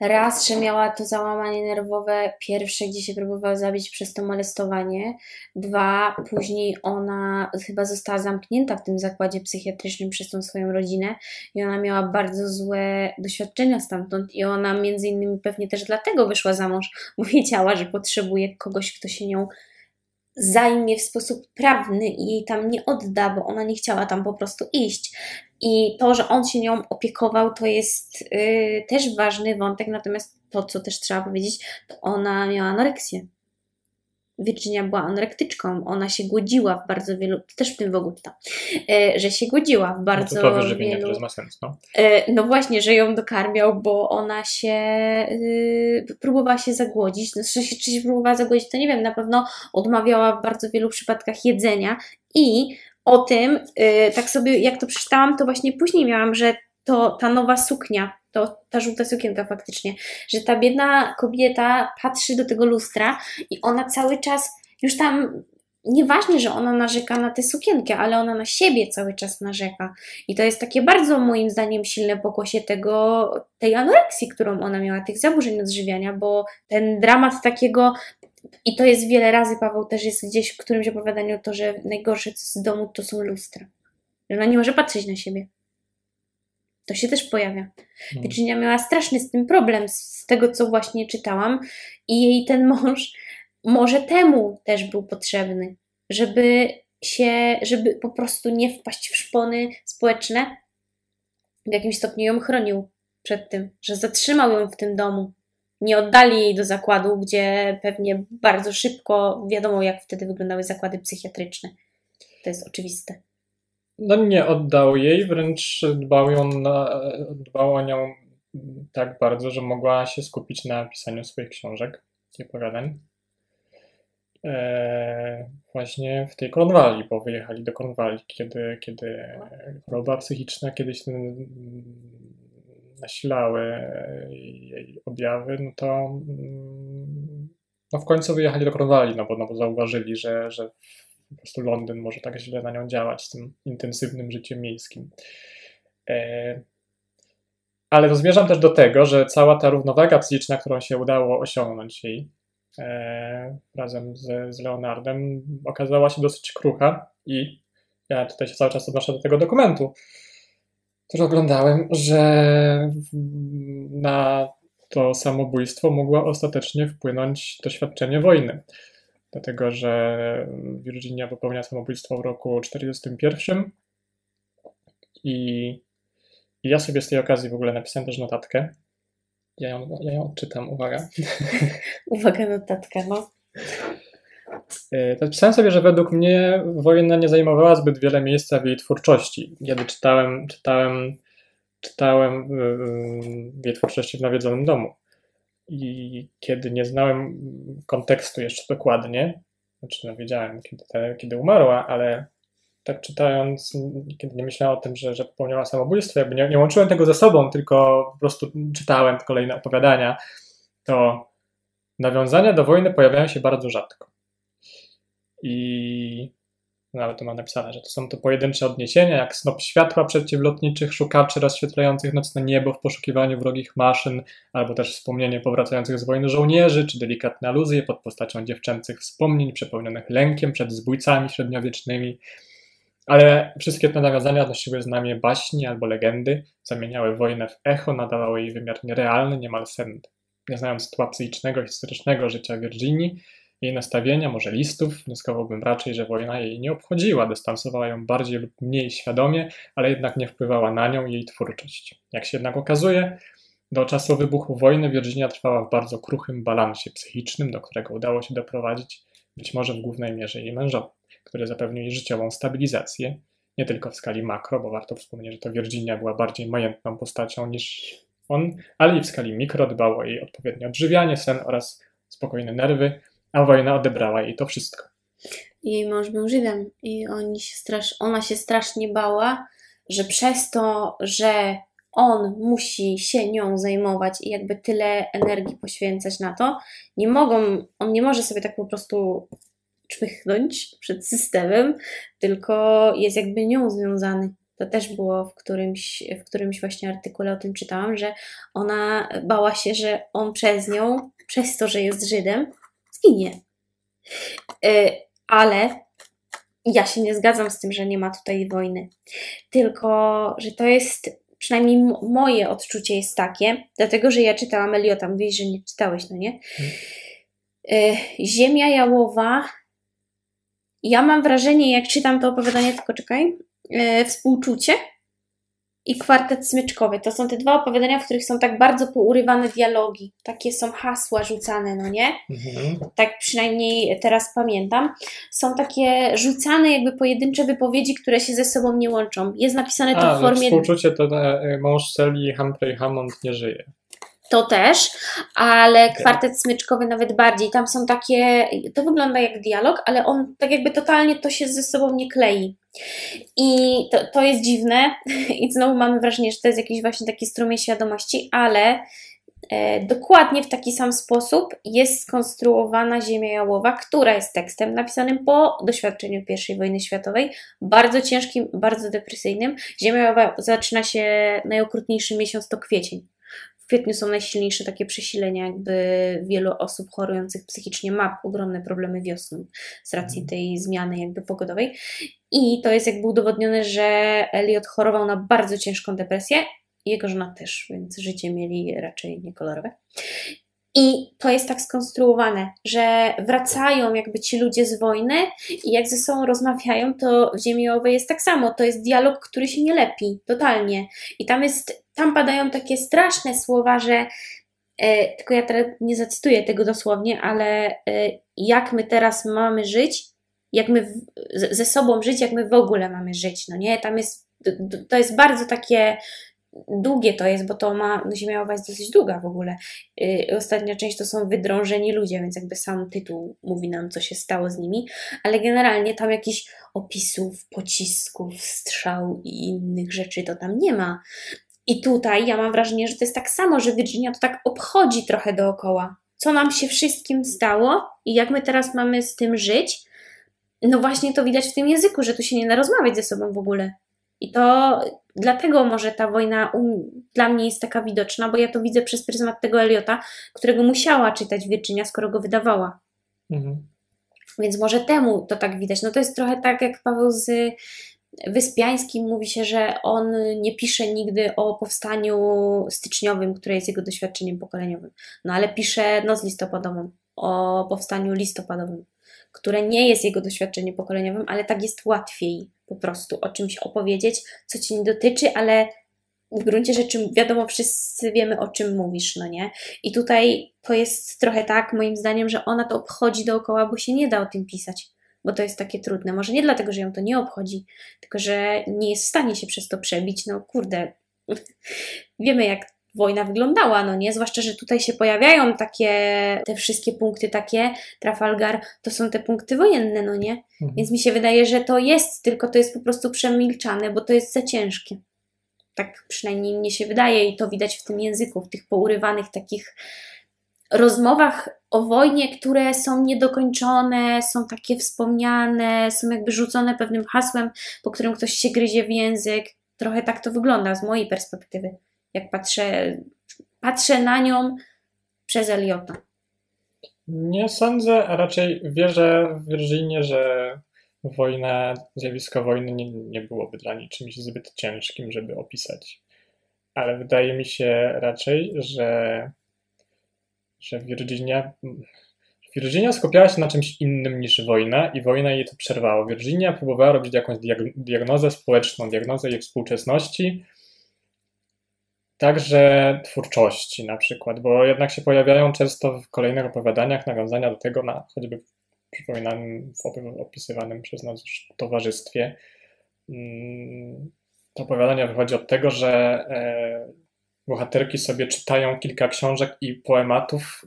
raz, że miała to załamanie nerwowe pierwsze, gdzie się próbowała zabić przez to molestowanie. Dwa, później ona chyba została zamknięta w tym zakładzie psychiatrycznym przez tą swoją rodzinę i ona miała bardzo złe doświadczenia stamtąd i ona między innymi pewnie też dlatego wyszła za mąż, bo wiedziała, że potrzebuje kogoś, kto się nią zajmie w sposób prawny i jej tam nie odda, bo ona nie chciała tam po prostu iść. I to, że on się nią opiekował, to jest yy, też ważny wątek, natomiast to, co też trzeba powiedzieć, to ona miała anoreksję. Virginia była anorektyczką, ona się głodziła w bardzo wielu, też w tym w ogóle, yy, że się głodziła w bardzo no to, to wielu... też ma sens, no. E, No właśnie, że ją dokarmiał, bo ona się y, próbowała się zagłodzić. No, czy, się, czy się próbowała zagłodzić, to nie wiem, na pewno odmawiała w bardzo wielu przypadkach jedzenia i o tym, y, tak sobie jak to przeczytałam, to właśnie później miałam, że to ta nowa suknia, to ta żółta sukienka faktycznie, że ta biedna kobieta patrzy do tego lustra i ona cały czas już tam Nieważne, że ona narzeka na tę sukienkę, ale ona na siebie cały czas narzeka. I to jest takie bardzo moim zdaniem silne pokłosie tego, tej anoreksji, którą ona miała, tych zaburzeń odżywiania, bo ten dramat takiego, i to jest wiele razy, Paweł też jest gdzieś w którymś opowiadaniu to, że najgorsze z domu to są lustra. Że ona nie może patrzeć na siebie. To się też pojawia. No. Virginia miała straszny z tym problem, z tego co właśnie czytałam, i jej ten mąż może temu też był potrzebny, żeby się, żeby po prostu nie wpaść w szpony społeczne, w jakimś stopniu ją chronił przed tym, że zatrzymał ją w tym domu. Nie oddali jej do zakładu, gdzie pewnie bardzo szybko wiadomo, jak wtedy wyglądały zakłady psychiatryczne. To jest oczywiste. No nie oddał jej, wręcz dbał, ją na, dbał o nią tak bardzo, że mogła się skupić na pisaniu swoich książek i opowiadań. E, właśnie w tej Cornwalli, bo wyjechali do Cornwalli, kiedy, kiedy choroba psychiczna kiedyś mm, nasilały jej objawy, no to mm, no w końcu wyjechali do Cornwalli, no bo, no bo zauważyli, że, że po prostu Londyn może tak źle na nią działać z tym intensywnym życiem miejskim. E, ale to zmierzam też do tego, że cała ta równowaga psychiczna, którą się udało osiągnąć jej e, razem z, z Leonardem, okazała się dosyć krucha i ja tutaj się cały czas odnoszę do tego dokumentu, który oglądałem, że na to samobójstwo mogło ostatecznie wpłynąć doświadczenie wojny. Dlatego, że Virginia popełnia samobójstwo w roku 1941 i, i ja sobie z tej okazji w ogóle napisałem też notatkę. Ja ją, ja ją odczytam, uwaga. Uwaga, notatka, no. E, Pisałem sobie, że według mnie wojna nie zajmowała zbyt wiele miejsca w jej twórczości. Kiedy czytałem, czytałem, czytałem yy, jej twórczości w nawiedzonym domu. I kiedy nie znałem kontekstu jeszcze dokładnie, znaczy no wiedziałem, kiedy, te, kiedy umarła, ale tak czytając, kiedy nie myślałem o tym, że, że popełniała samobójstwo, jakby nie, nie łączyłem tego ze sobą, tylko po prostu czytałem kolejne opowiadania, to nawiązania do wojny pojawiają się bardzo rzadko. I nawet to mam napisane, że to są to pojedyncze odniesienia, jak snop światła przeciwlotniczych szukaczy rozświetlających nocne niebo w poszukiwaniu wrogich maszyn, albo też wspomnienie powracających z wojny żołnierzy, czy delikatne aluzje pod postacią dziewczęcych wspomnień przepełnionych lękiem przed zbójcami średniowiecznymi. Ale wszystkie te nawiązania nosiły znamie baśni albo legendy, zamieniały wojnę w echo, nadawały jej wymiar nierealny, niemal senny. Nie znając tła psychicznego i historycznego życia Virginii, jej nastawienia, może listów, wnioskowałbym raczej, że wojna jej nie obchodziła, dystansowała ją bardziej lub mniej świadomie, ale jednak nie wpływała na nią i jej twórczość. Jak się jednak okazuje, do czasu wybuchu wojny Virginia trwała w bardzo kruchym balansie psychicznym, do którego udało się doprowadzić być może w głównej mierze jej mężowi, który zapewnił jej życiową stabilizację, nie tylko w skali makro, bo warto wspomnieć, że to Virginia była bardziej majętną postacią niż on, ale i w skali mikro dbał o jej odpowiednie odżywianie, sen oraz spokojne nerwy, a wojna odebrała jej to wszystko. Jej mąż był Żydem i oni się strasz, ona się strasznie bała, że przez to, że on musi się nią zajmować i jakby tyle energii poświęcać na to, nie mogą, on nie może sobie tak po prostu czmychnąć przed systemem, tylko jest jakby nią związany. To też było w którymś, w którymś właśnie artykule o tym czytałam, że ona bała się, że on przez nią, przez to, że jest Żydem, zginie. Y, ale ja się nie zgadzam z tym, że nie ma tutaj wojny. Tylko, że to jest, przynajmniej moje odczucie jest takie, dlatego, że ja czytałam Eliota, mówisz, że nie czytałeś, no nie? Hmm. Ziemia jałowa. Ja mam wrażenie, jak czytam to opowiadanie, tylko czekaj, yy, współczucie i kwartet smyczkowy. To są te dwa opowiadania, w których są tak bardzo pourywane dialogi. Takie są hasła rzucane, no nie? Mhm. Tak przynajmniej teraz pamiętam. Są takie rzucane jakby pojedyncze wypowiedzi, które się ze sobą nie łączą. Jest napisane to A, w formie... współczucie to e, mąż Sally Humphrey Hammond nie żyje. To też, ale kwartet smyczkowy nawet bardziej. Tam są takie, to wygląda jak dialog, ale on tak jakby totalnie to się ze sobą nie klei. I to, to jest dziwne i znowu mamy wrażenie, że to jest jakiś właśnie taki strumień świadomości, ale e, dokładnie w taki sam sposób jest skonstruowana Ziemia Jałowa, która jest tekstem napisanym po doświadczeniu I wojny światowej, bardzo ciężkim, bardzo depresyjnym. Ziemia Jałowa zaczyna się najokrutniejszy miesiąc to kwiecień. W kwietniu są najsilniejsze takie przesilenia, jakby wielu osób chorujących psychicznie ma ogromne problemy wiosną z racji mhm. tej zmiany jakby pogodowej. I to jest jakby udowodnione, że Elliot chorował na bardzo ciężką depresję. Jego żona też, więc życie mieli raczej niekolorowe. I to jest tak skonstruowane, że wracają jakby ci ludzie z wojny i jak ze sobą rozmawiają, to w Ziemi Owej jest tak samo. To jest dialog, który się nie lepi, totalnie. I tam jest, tam padają takie straszne słowa, że e, tylko ja teraz nie zacytuję tego dosłownie, ale e, jak my teraz mamy żyć, jak my w, ze sobą żyć, jak my w ogóle mamy żyć, no nie? Tam jest, to jest bardzo takie długie to jest, bo to ma, no Ziemia jest dosyć długa w ogóle. Yy, ostatnia część to są wydrążeni ludzie, więc jakby sam tytuł mówi nam, co się stało z nimi, ale generalnie tam jakichś opisów, pocisków, strzał i innych rzeczy to tam nie ma. I tutaj ja mam wrażenie, że to jest tak samo, że Virginia to tak obchodzi trochę dookoła. Co nam się wszystkim stało i jak my teraz mamy z tym żyć, no właśnie to widać w tym języku, że tu się nie da rozmawiać ze sobą w ogóle. I to dlatego może ta wojna um, dla mnie jest taka widoczna, bo ja to widzę przez pryzmat tego Eliota, którego musiała czytać Virginia, skoro go wydawała. Mhm. Więc może temu to tak widać. No to jest trochę tak, jak Paweł z Wyspiańskim mówi się, że on nie pisze nigdy o powstaniu styczniowym, które jest jego doświadczeniem pokoleniowym. No ale pisze noc listopadową, o powstaniu listopadowym, które nie jest jego doświadczeniem pokoleniowym, ale tak jest łatwiej po prostu o czymś opowiedzieć, co ci nie dotyczy, ale w gruncie rzeczy wiadomo, wszyscy wiemy o czym mówisz, no nie? I tutaj to jest trochę tak, moim zdaniem, że ona to obchodzi dookoła, bo się nie da o tym pisać, bo to jest takie trudne. Może nie dlatego, że ją to nie obchodzi, tylko że nie jest w stanie się przez to przebić. No kurde, wiemy jak wojna wyglądała, no nie? Zwłaszcza, że tutaj się pojawiają takie, te wszystkie punkty takie, Trafalgar, to są te punkty wojenne, no nie? Mhm. Więc mi się wydaje, że to jest, tylko to jest po prostu przemilczane, bo to jest za ciężkie. Tak przynajmniej mnie się wydaje i to widać w tym języku, w tych pourywanych takich rozmowach o wojnie, które są niedokończone, są takie wspomniane, są jakby rzucone pewnym hasłem, po którym ktoś się gryzie w język. Trochę tak to wygląda z mojej perspektywy jak patrzę, patrzę na nią przez Eliota. Nie sądzę, a raczej wierzę w Virginie, że wojna, zjawisko wojny nie, nie byłoby dla niej czymś zbyt ciężkim, żeby opisać. Ale wydaje mi się raczej, że, że Virginia, Virginia skupiała się na czymś innym niż wojna i wojna jej to przerwało. Virginia próbowała robić jakąś diagnozę społeczną, diagnozę jej współczesności, Także twórczości na przykład, bo jednak się pojawiają często w kolejnych opowiadaniach nawiązania do tego, na choćby przypominanym, w opisywanym przez nas już towarzystwie. Mm, to opowiadanie wychodzi od tego, że e, bohaterki sobie czytają kilka książek i poematów,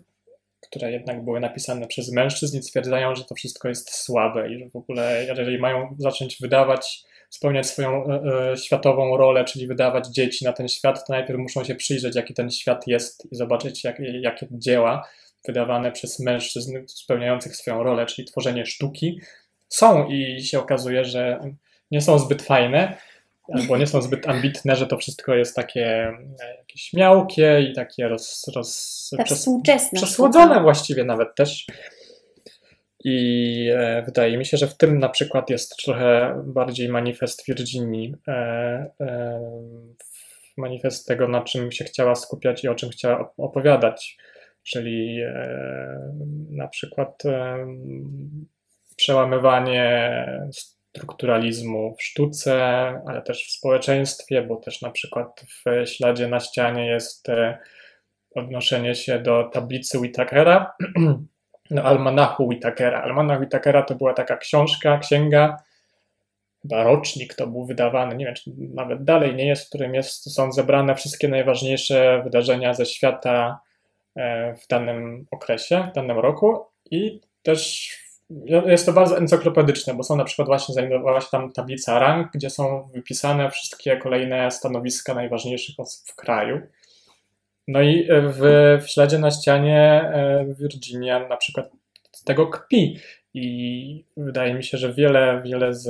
które jednak były napisane przez mężczyzn i stwierdzają, że to wszystko jest słabe i że w ogóle, jeżeli mają zacząć wydawać spełniać swoją e, e, światową rolę, czyli wydawać dzieci na ten świat, to najpierw muszą się przyjrzeć, jaki ten świat jest i zobaczyć, jak, jakie dzieła wydawane przez mężczyzn spełniających swoją rolę, czyli tworzenie sztuki, są i się okazuje, że nie są zbyt fajne, albo nie są zbyt ambitne, że to wszystko jest takie e, jakieś miałkie i takie roz, roz, Ta przes, współczesna przesłodzone właściwie nawet też. I e, wydaje mi się, że w tym na przykład jest trochę bardziej manifest Virginii, e, e, manifest tego, na czym się chciała skupiać i o czym chciała op- opowiadać, czyli e, na przykład przełamywanie strukturalizmu w sztuce, ale też w społeczeństwie, bo też na przykład w śladzie na ścianie jest e, odnoszenie się do tablicy Whitakera, do almanachu Whitakera. Almanach Whitakera to była taka książka, księga, chyba rocznik to był wydawany, nie wiem, czy nawet dalej nie jest, w którym jest, są zebrane wszystkie najważniejsze wydarzenia ze świata e, w danym okresie, w danym roku i też jest to bardzo encyklopedyczne, bo są na przykład właśnie znajdowała się tam tablica rang, gdzie są wypisane wszystkie kolejne stanowiska najważniejszych osób w kraju. No i w, w śladzie na ścianie e, Virginia na przykład tego kpi i wydaje mi się, że wiele, wiele z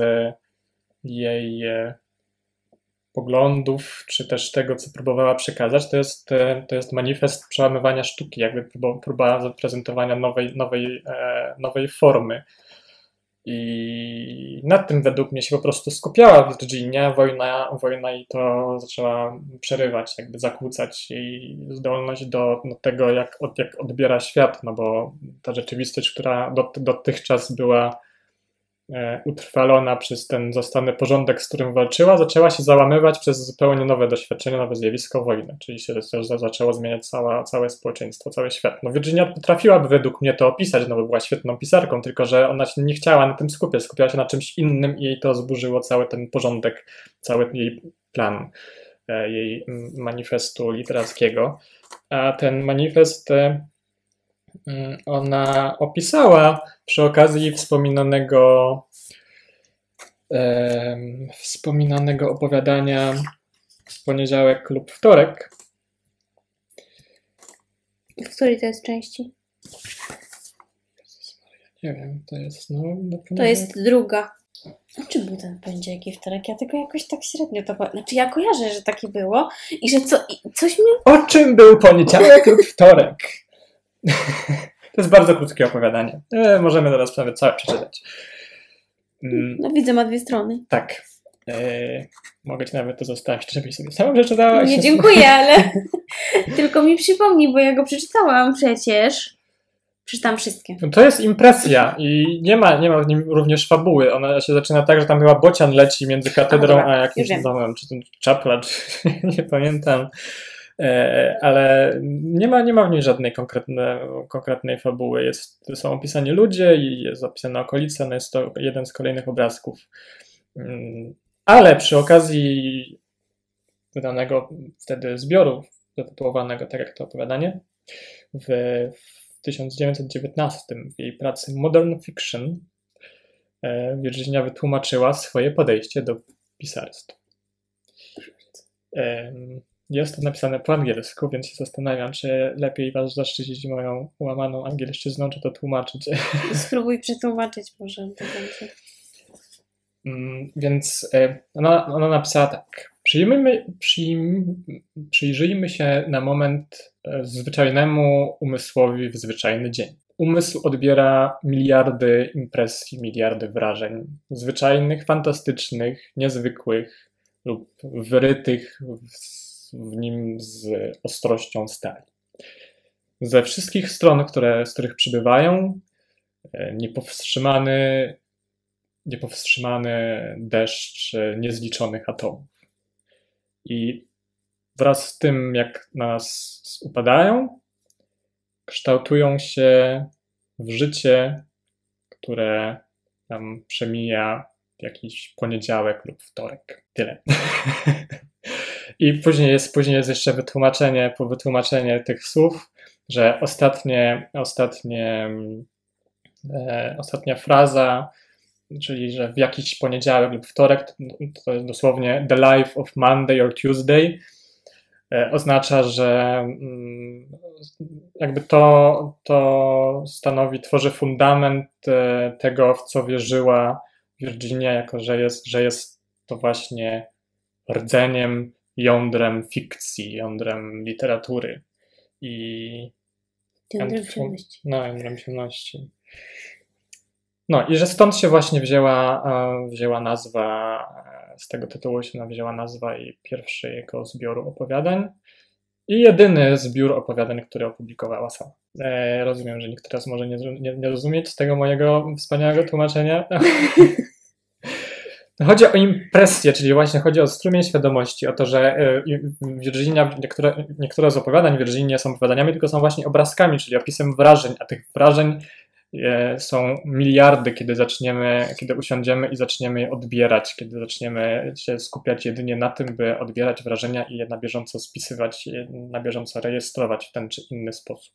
jej e, poglądów, czy też tego, co próbowała przekazać, to jest, e, to jest manifest przełamywania sztuki, jakby próba, zaprezentowania nowej, nowej, e, nowej formy. I nad tym według mnie się po prostu skupiała Virginia. Wojna, wojna i to zaczęła przerywać, jakby zakłócać jej zdolność do, do tego, jak, od, jak odbiera świat, no bo ta rzeczywistość, która dot, dotychczas była utrwalona przez ten zastany porządek, z którym walczyła, zaczęła się załamywać przez zupełnie nowe doświadczenie, nowe zjawisko wojny, czyli się za- zaczęło zmieniać cała, całe społeczeństwo, cały świat. No Virginia potrafiłaby według mnie to opisać, no bo była świetną pisarką, tylko że ona się nie chciała na tym skupiać, skupiała się na czymś innym i jej to zburzyło cały ten porządek, cały jej plan e, jej mm, manifestu literackiego. A ten manifest e, ona opisała przy okazji wspominanego em, wspominanego opowiadania w poniedziałek lub wtorek. W której to jest części? Nie wiem, to jest no, To jest druga. A czy był ten poniedziałek i wtorek? Ja tylko jakoś tak średnio to... Znaczy ja kojarzę, że takie było i że co, i coś mnie... O czym był poniedziałek lub wtorek? to jest bardzo krótkie opowiadanie. E, możemy teraz nawet całe przeczytać. Mm, No widzę, ma dwie strony. tak. E, mogę ci nawet to zostawić, żebyś sobie sama przeczytałaś. Nie, dziękuję, ale tylko mi przypomnij, bo ja go przeczytałam przecież. Przeczytałam wszystkie. No To jest impresja i nie ma, nie ma w nim również fabuły. Ona się zaczyna tak, że tam chyba bocian leci między katedrą dobra, a już jakimś domem, czy ten czapla, czy nie pamiętam. E, ale nie ma, nie ma w niej żadnej konkretne, konkretnej fabuły. Jest, są opisani ludzie i jest opisana okolica, no jest to jeden z kolejnych obrazków. Mm, Ale przy okazji wydanego wtedy zbioru zatytułowanego tak jak to opowiadanie, w, w 1919 w jej pracy Modern Fiction e, Virginia wytłumaczyła swoje podejście do pisarstwa. Jest to napisane po angielsku, więc się zastanawiam, czy lepiej Was zaszczycić moją łamaną angielszczyzną, czy to tłumaczyć. Spróbuj przetłumaczyć może. Mm, Więc e, ona, ona napisała tak. Przyjmijmy, przyjm, przyjrzyjmy się na moment e, zwyczajnemu umysłowi w zwyczajny dzień. Umysł odbiera miliardy impresji, miliardy wrażeń. Zwyczajnych, fantastycznych, niezwykłych lub wyrytych w, w nim z ostrością stali. Ze wszystkich stron, które, z których przybywają, e, niepowstrzymany niepowstrzymany deszcz e, niezliczonych atomów. I wraz z tym, jak na nas upadają, kształtują się w życie, które nam przemija w jakiś poniedziałek lub wtorek. Tyle. I później jest, później jest jeszcze wytłumaczenie, po wytłumaczenie tych słów, że ostatnie, ostatnie, e, ostatnia fraza czyli że w jakiś poniedziałek lub wtorek, to jest dosłownie the life of Monday or Tuesday, e, oznacza, że mm, jakby to, to stanowi, tworzy fundament e, tego, w co wierzyła Virginia, jako że jest, że jest to właśnie rdzeniem, jądrem fikcji, jądrem literatury. I Jądrem ciemności. No, jądrem ciemności. No i że stąd się właśnie wzięła, e, wzięła nazwa, e, z tego tytułu się wzięła nazwa i pierwszego zbioru opowiadań i jedyny zbiór opowiadań, który opublikowała sama. E, rozumiem, że nikt teraz może nie, nie, nie rozumieć tego mojego wspaniałego tłumaczenia. Chodzi o impresję, czyli właśnie chodzi o strumień świadomości, o to, że Virginia, niektóre, niektóre z opowiadań Virginia nie są opowiadaniami, tylko są właśnie obrazkami, czyli opisem wrażeń, a tych wrażeń są miliardy, kiedy zaczniemy, kiedy usiądziemy i zaczniemy je odbierać, kiedy zaczniemy się skupiać jedynie na tym, by odbierać wrażenia i je na bieżąco spisywać, na bieżąco rejestrować w ten czy inny sposób.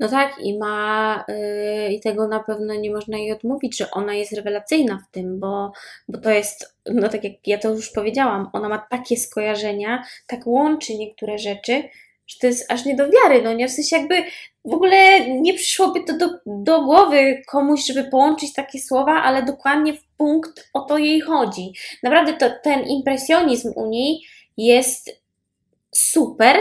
No tak, i ma, yy, i tego na pewno nie można jej odmówić, że ona jest rewelacyjna w tym, bo, bo to jest, no tak jak ja to już powiedziałam, ona ma takie skojarzenia, tak łączy niektóre rzeczy, że to jest aż nie do wiary, no nie? W sensie jakby w ogóle nie przyszłoby to do, do głowy komuś, żeby połączyć takie słowa, ale dokładnie w punkt o to jej chodzi. Naprawdę to, ten impresjonizm u niej jest super,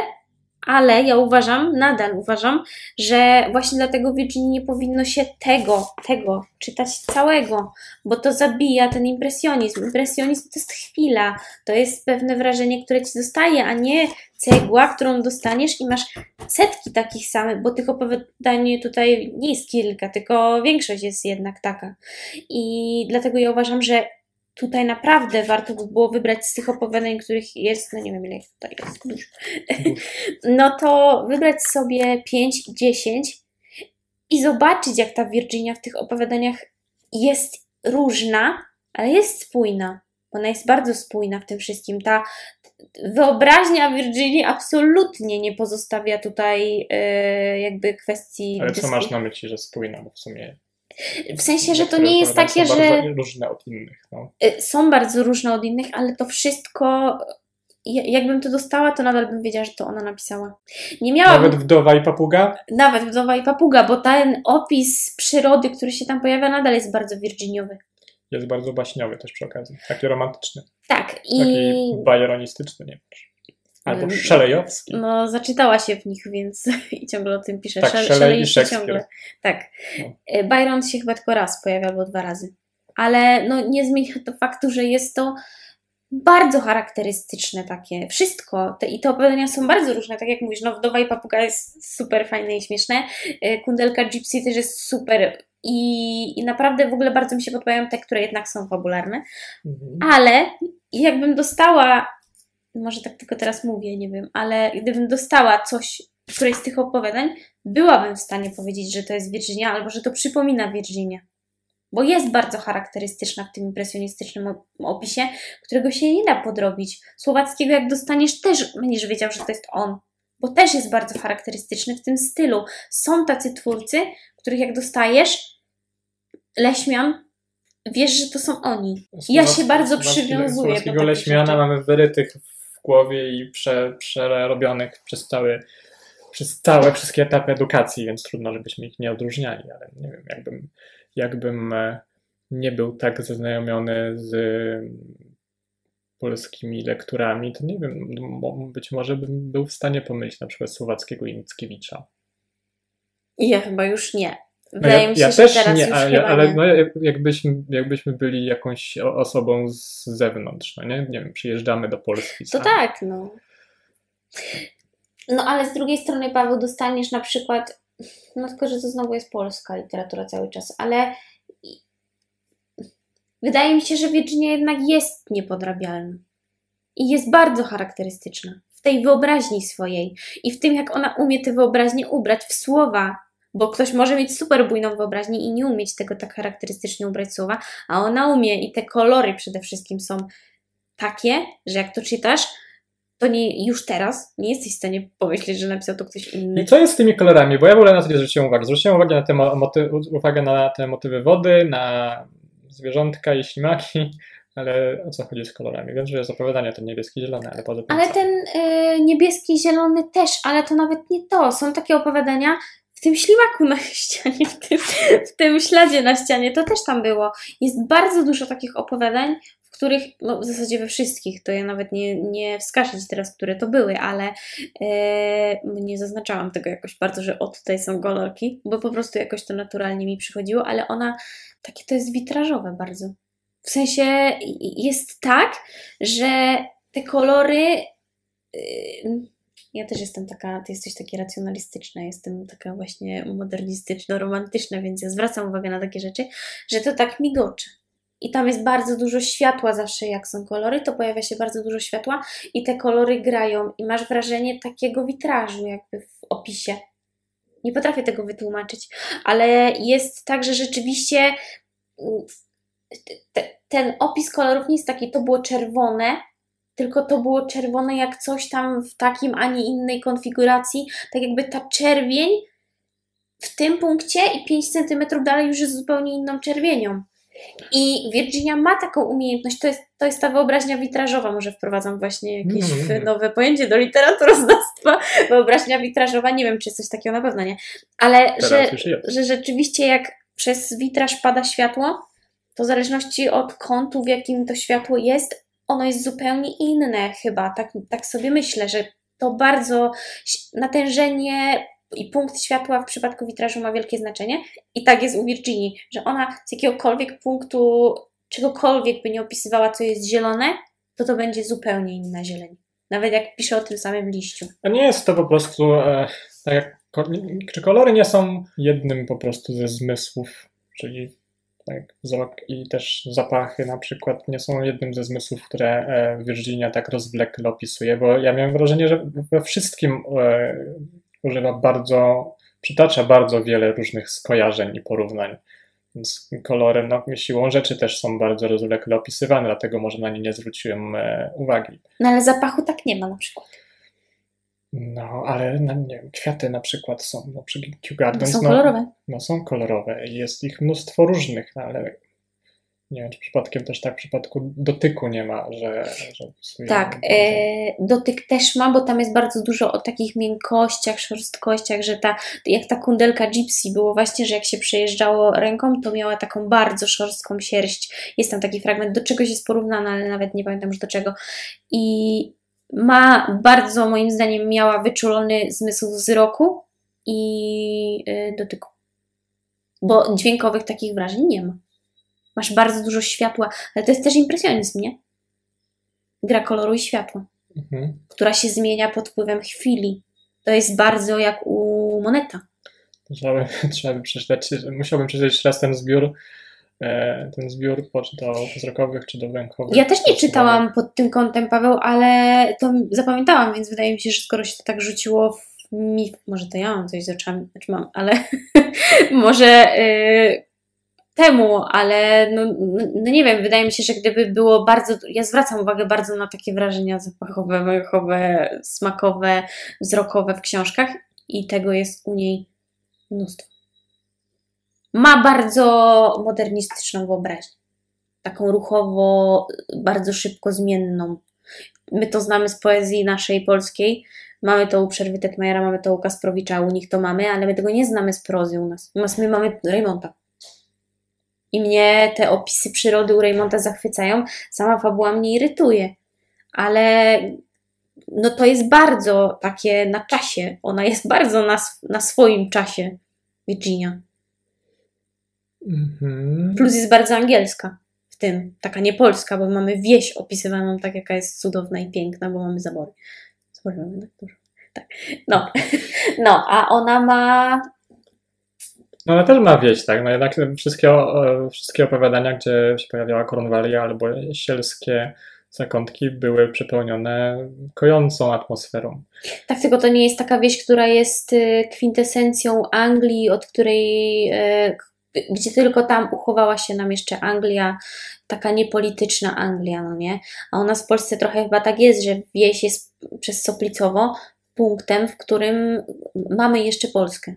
ale ja uważam, nadal uważam, że właśnie dlatego Virginii nie powinno się tego, tego czytać całego, bo to zabija ten impresjonizm. Impresjonizm to jest chwila, to jest pewne wrażenie, które ci zostaje, a nie cegła, którą dostaniesz i masz setki takich samych, bo tych opowiadań tutaj nie jest kilka, tylko większość jest jednak taka. I dlatego ja uważam, że tutaj naprawdę warto by było wybrać z tych opowiadań, których jest, no nie wiem ile tutaj jest, dużo, no to wybrać sobie 5 i 10 i zobaczyć, jak ta Virginia w tych opowiadaniach jest różna, ale jest spójna. Ona jest bardzo spójna w tym wszystkim. Ta wyobraźnia Virginii absolutnie nie pozostawia tutaj yy, jakby kwestii. Ale co masz na myśli, że spójna? Bo w sumie w sensie, że to nie jest takie, są że. Bardzo różne od innych. No. Y, są bardzo różne od innych, ale to wszystko. Jakbym to dostała, to nadal bym wiedziała, że to ona napisała. Nie miałam. Nawet wdowa i papuga? Nawet wdowa i papuga, bo ten opis przyrody, który się tam pojawia, nadal jest bardzo virginiowy. Jest bardzo baśniowy też przy okazji. Taki romantyczny. Tak. I... Taki bajeronistyczny, nie wiem. Albo Szelejowski. No, zaczytała się w nich, więc i ciągle o tym pisze. Tak, Szele, i Shakespeare. Ciągle. Tak. No. E, Byron się chyba tylko raz pojawia, albo dwa razy. Ale no, nie zmienia to faktu, że jest to bardzo charakterystyczne takie. Wszystko. Te, I te opowiadania są bardzo różne. Tak jak mówisz, no Wdowa i Papuga jest super fajne i śmieszne. E, Kundelka Gypsy też jest super i, i naprawdę w ogóle bardzo mi się podobają te, które jednak są fabularne. Mhm. Ale jakbym dostała może tak tylko teraz mówię, nie wiem, ale gdybym dostała coś, któreś z tych opowiadań, byłabym w stanie powiedzieć, że to jest Virginia, albo że to przypomina Virginia. Bo jest bardzo charakterystyczna w tym impresjonistycznym opisie, którego się nie da podrobić. Słowackiego, jak dostaniesz, też będziesz wiedział, że to jest on. Bo też jest bardzo charakterystyczny w tym stylu. Są tacy twórcy, których jak dostajesz, Leśmian, wiesz, że to są oni. ja się bardzo przywiązuję do tego. Leśmiana mamy wyrytych głowie i prze, przerobionych przez cały przez całe wszystkie etapy edukacji, więc trudno, żebyśmy ich nie odróżniali, ale nie wiem, jakbym, jakbym e, nie był tak zaznajomiony z polskimi lekturami, to nie wiem, być może bym był w stanie pomylić na przykład Słowackiego i. Ja chyba już nie. Wydaje no mi się, ja że też teraz nie, ale, ale nie. No, jakbyśmy, jakbyśmy byli jakąś osobą z zewnątrz, no nie? Nie wiem, przyjeżdżamy do Polski. To tak, no. No ale z drugiej strony, Paweł, dostaniesz na przykład, no tylko, że to znowu jest polska literatura cały czas, ale wydaje mi się, że Virginia jednak jest niepodrabialna. I jest bardzo charakterystyczna w tej wyobraźni swojej i w tym, jak ona umie tę wyobraźnię ubrać w słowa, bo ktoś może mieć super bujną wyobraźnię i nie umieć tego tak charakterystycznie ubrać słowa, a ona umie i te kolory przede wszystkim są takie, że jak to czytasz, to nie, już teraz nie jesteś w stanie pomyśleć, że napisał to ktoś inny. I co jest z tymi kolorami? Bo ja w ogóle na to nie zwróciłem uwagi. Zwróciłem uwagę na te, moty, uwagę na te motywy wody, na zwierzątka i ślimaki, ale o co chodzi z kolorami? Wiem, że jest opowiadanie ten niebieski, zielony, ale poza tym Ale co? ten y, niebieski, zielony też, ale to nawet nie to. Są takie opowiadania tym ślimaku na ścianie, w tym, w tym śladzie na ścianie, to też tam było. Jest bardzo dużo takich opowiadań, w których, no w zasadzie we wszystkich, to ja nawet nie, nie wskażę Ci teraz, które to były, ale e, nie zaznaczałam tego jakoś bardzo, że o tutaj są kolorki, bo po prostu jakoś to naturalnie mi przychodziło, ale ona, takie to jest witrażowe bardzo. W sensie jest tak, że te kolory. yy, Ja też jestem taka, ty jesteś taki racjonalistyczna, jestem taka właśnie modernistyczno-romantyczna, więc ja zwracam uwagę na takie rzeczy, że to tak migocze. I tam jest bardzo dużo światła zawsze, jak są kolory, to pojawia się bardzo dużo światła i te kolory grają i masz wrażenie takiego witrażu jakby w opisie. Nie potrafię tego wytłumaczyć, ale jest tak, że rzeczywiście mm, te, ten opis kolorów nie jest taki, to było czerwone, tylko to było czerwone jak coś tam w takim, a nie innej konfiguracji, tak jakby ta czerwień w tym punkcie i 5 cm dalej już jest zupełnie inną czerwienią. I Virginia ma taką umiejętność, to jest, to jest ta wyobraźnia witrażowa, może wprowadzam właśnie jakieś Mm. nowe pojęcie do literaturoznawstwa, wyobraźnia witrażowa, nie wiem, czy jest coś takiego, na pewno nie, ale że, że rzeczywiście jak przez witraż pada światło, to w zależności od kątu, w jakim to światło jest, ono jest zupełnie inne chyba. Tak, tak sobie myślę, że to bardzo natężenie i punkt światła w przypadku witrażu ma wielkie znaczenie. I tak jest u Virginii, że ona z jakiegokolwiek punktu, czegokolwiek by nie opisywała, co jest zielone, to to będzie zupełnie inna zieleń. Nawet jak pisze o tym samym liściu. A nie jest to po prostu, e, tak jak, czy kolory nie są jednym po prostu ze zmysłów, czyli tak, i też zapachy na przykład nie są jednym ze zmysłów, które e, Virginia tak rozwlekle opisuje, bo ja miałem wrażenie, że we wszystkim e, używa bardzo, przytacza bardzo wiele różnych skojarzeń i porównań. Więc kolory, no, siłą rzeczy też są bardzo rozwlekle opisywane, dlatego może na nie nie zwróciłem e, uwagi. No ale zapachu tak nie ma na przykład. No, ale no, nie wiem, kwiaty na przykład są, no przy Kew Gardens, są no, kolorowe. no są kolorowe i jest ich mnóstwo różnych, no, ale nie wiem, czy przypadkiem też tak w przypadku dotyku nie ma, że... że Tak, e, dotyk też ma, bo tam jest bardzo dużo o takich miękkościach, szorstkościach, że ta, jak ta kundelka Gypsy było właśnie, że jak się przejeżdżało ręką, to miała taką bardzo szorstką sierść. Jest tam taki fragment, do czegoś jest porównana, ale nawet nie pamiętam już do czego. I ma bardzo, moim zdaniem, miała wyczulony zmysł wzroku i e, dotyku. Bo dźwiękowych takich wrażeń nie ma. Masz bardzo dużo światła, ale to jest też impresjonizm, nie? gra koloru i światła, Mhm. która się zmienia pod wpływem chwili. To jest bardzo jak u Moneta. Trzeba by, trzeba by przeczytać, musiałbym przeczytać raz ten zbiór, ten zbiór czy do wzrokowych, czy do węchowych. Ja też nie czytałam pod tym kątem, Paweł, ale to zapamiętałam, więc wydaje mi się, że skoro się to tak rzuciło w mi, może to ja mam coś z oczami, znaczy mam, ale może y, temu, ale no, no, no nie wiem, wydaje mi się, że gdyby było bardzo, ja zwracam uwagę bardzo na takie wrażenia zapachowe, węchowe, smakowe, wzrokowe w książkach i tego jest u niej mnóstwo. Ma bardzo modernistyczną wyobraźnię. Taką ruchowo, bardzo szybko zmienną. My to znamy z poezji naszej polskiej. Mamy to u Przerwy Tetmajera, mamy to u Kasprowicza, u nich to mamy, ale my tego nie znamy z prozy u nas. U nas my mamy Raymonta. I mnie te opisy przyrody u Raymonta zachwycają. Sama fabuła mnie irytuje. Ale no to jest bardzo takie na czasie. Ona jest bardzo na, na swoim czasie, Virginia. Mhm. Plus jest bardzo angielska w tym, taka nie polska, bo mamy wieś opisywaną tak, jaka jest cudowna i piękna, bo mamy zabory. Zabory mamy tak dużo. Tak. No. no, a ona ma. No ale też ma wieść, tak? No jednak wszystkie, o- wszystkie opowiadania, gdzie się pojawiała Cornwallia albo sielskie zakątki były przepełnione kojącą atmosferą. Tak, tylko to nie jest taka wieś, która jest y, kwintesencją Anglii, od której. Gdzie tylko tam uchowała się nam jeszcze Anglia, taka niepolityczna Anglia, no nie? A u nas w Polsce trochę chyba tak jest, że wieś jest przez Soplicowo punktem, w którym mamy jeszcze Polskę.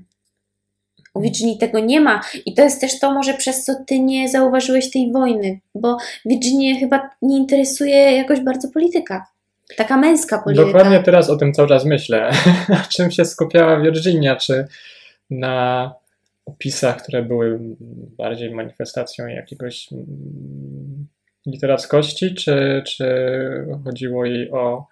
U Virginii tego nie ma. I to jest też to może przez co ty nie zauważyłeś tej wojny, bo Virginie chyba nie interesuje jakoś bardzo polityka. Taka męska polityka. Dokładnie teraz o tym cały czas myślę. Na czym się skupiała Virginia? Czy na opisach, które były bardziej manifestacją jakiegoś mm, literackości, czy, czy chodziło jej o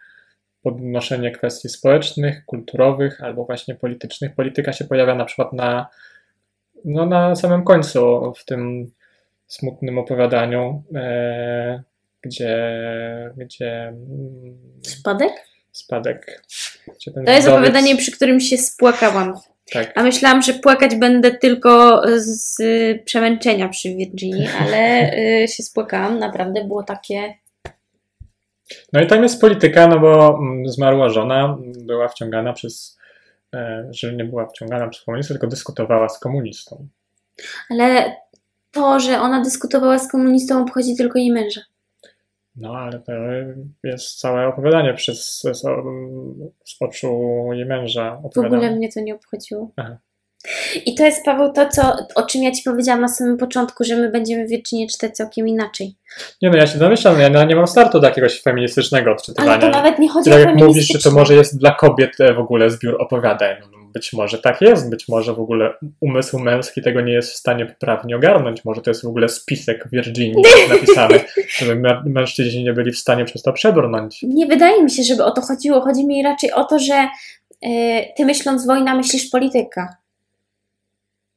podnoszenie kwestii społecznych, kulturowych albo właśnie politycznych? Polityka się pojawia na przykład na, no, na samym końcu w tym smutnym opowiadaniu, e, gdzie, gdzie mm, Spadek? spadek. Gdzie To jest opowiadanie, przy którym się spłakałam. Tak. A myślałam, że płakać będę tylko z y, przemęczenia przy Virginii, ale y, się spłakałam. Naprawdę było takie. No i tam jest polityka, no bo mm, zmarła żona była wciągana przez, e, że nie była wciągana przez komunistę, tylko dyskutowała z komunistą. Ale to, że ona dyskutowała z komunistą, obchodzi tylko jej męża. No ale to jest całe opowiadanie przez, z, z oczu jej męża W ogóle mnie to nie obchodziło. Aha. I to jest, Paweł, to, co, o czym ja Ci powiedziałam na samym początku, że my będziemy Virginię czytać całkiem inaczej. Nie no, ja się domyślam, ja nie mam startu do jakiegoś feministycznego odczytywania. Ale to nawet nie chodzi Tak o jak mówisz, że to może jest dla kobiet e, w ogóle zbiór opowiadań. Być może tak jest, być może w ogóle umysł męski tego nie jest w stanie poprawnie ogarnąć. Może to jest w ogóle spisek Virginii napisany, żeby mę- mężczyźni nie byli w stanie przez to przebrnąć. Nie wydaje mi się, żeby o to chodziło. Chodzi mi raczej o to, że y, Ty myśląc wojna, myślisz polityka.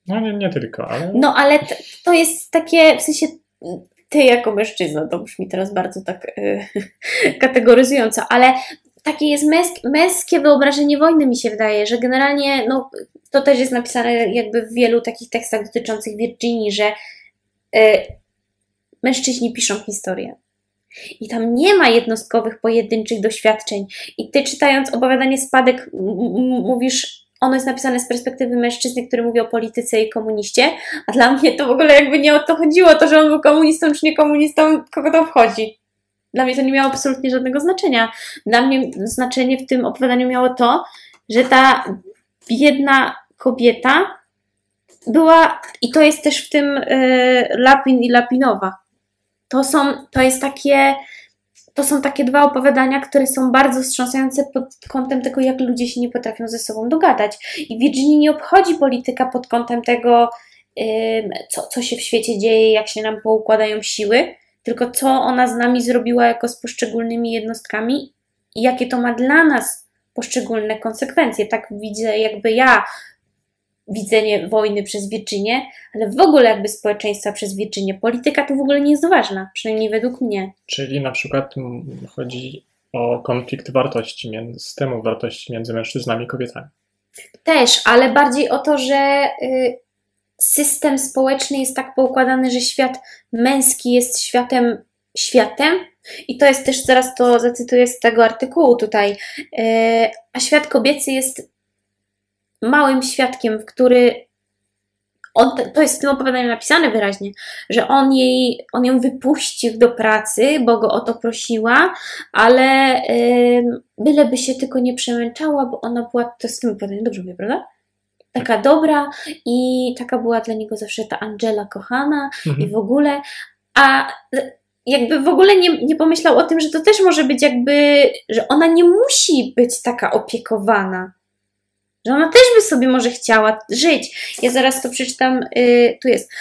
No nie, nie tylko, ale No ale t- to jest takie, w sensie ty jako mężczyzna, to brzmi teraz bardzo tak y, kategoryzująco, ale takie jest męsk, męskie wyobrażenie wojny mi się wydaje, że generalnie no, to też jest napisane jakby w wielu takich tekstach dotyczących Virginii, że y, mężczyźni piszą historię. I tam nie ma jednostkowych, pojedynczych doświadczeń. I ty czytając opowiadanie Spadek mówisz, ono jest napisane z perspektywy mężczyzny, który mówi o polityce i komuniście, a dla mnie to w ogóle jakby nie o to chodziło, to, że on był komunistą czy nie komunistą, kogo to wchodzi. Dla mnie to nie miało absolutnie żadnego znaczenia. Dla mnie znaczenie w tym opowiadaniu miało to, że ta biedna kobieta była, i to jest też w tym e, Lapin i Lapinowa. To są, to jest takie, to są takie dwa opowiadania, które są bardzo wstrząsające pod kątem tego, jak ludzie się nie potrafią ze sobą dogadać. I Virginia nie obchodzi polityka pod kątem tego, ym, co, co się w świecie dzieje, jak się nam poukładają siły, tylko co ona z nami zrobiła jako z poszczególnymi jednostkami i jakie to ma dla nas poszczególne konsekwencje. Tak widzę jakby ja widzenie wojny przez Virginię, ale w ogóle jakby społeczeństwa przez Virginię. Polityka tu w ogóle nie jest ważna, przynajmniej według mnie. czyli na przykład chodzi o konflikt wartości, między, systemu wartości między mężczyznami i kobietami. Też, ale bardziej o to, że y, system społeczny jest tak poukładany, że świat męski jest światem światem. I to jest też, zaraz to zacytuję z tego artykułu tutaj, y, a świat kobiecy jest małym świadkiem, w który on, to jest w tym opowiadaniu napisane wyraźnie, że on, jej, on ją wypuścił do pracy, bo go o to prosiła, ale ym, byleby się tylko nie przemęczała, bo ona była, to w tym opowiadaniu, dobrze mówię, prawda? Taka dobra i taka była dla niego zawsze ta Angela kochana i Mhm. w ogóle, a jakby w ogóle nie, nie pomyślał o tym, że to też może być jakby, że ona nie musi być taka opiekowana. Że ona też by sobie może chciała żyć. Ja zaraz to przeczytam, y, tu jest.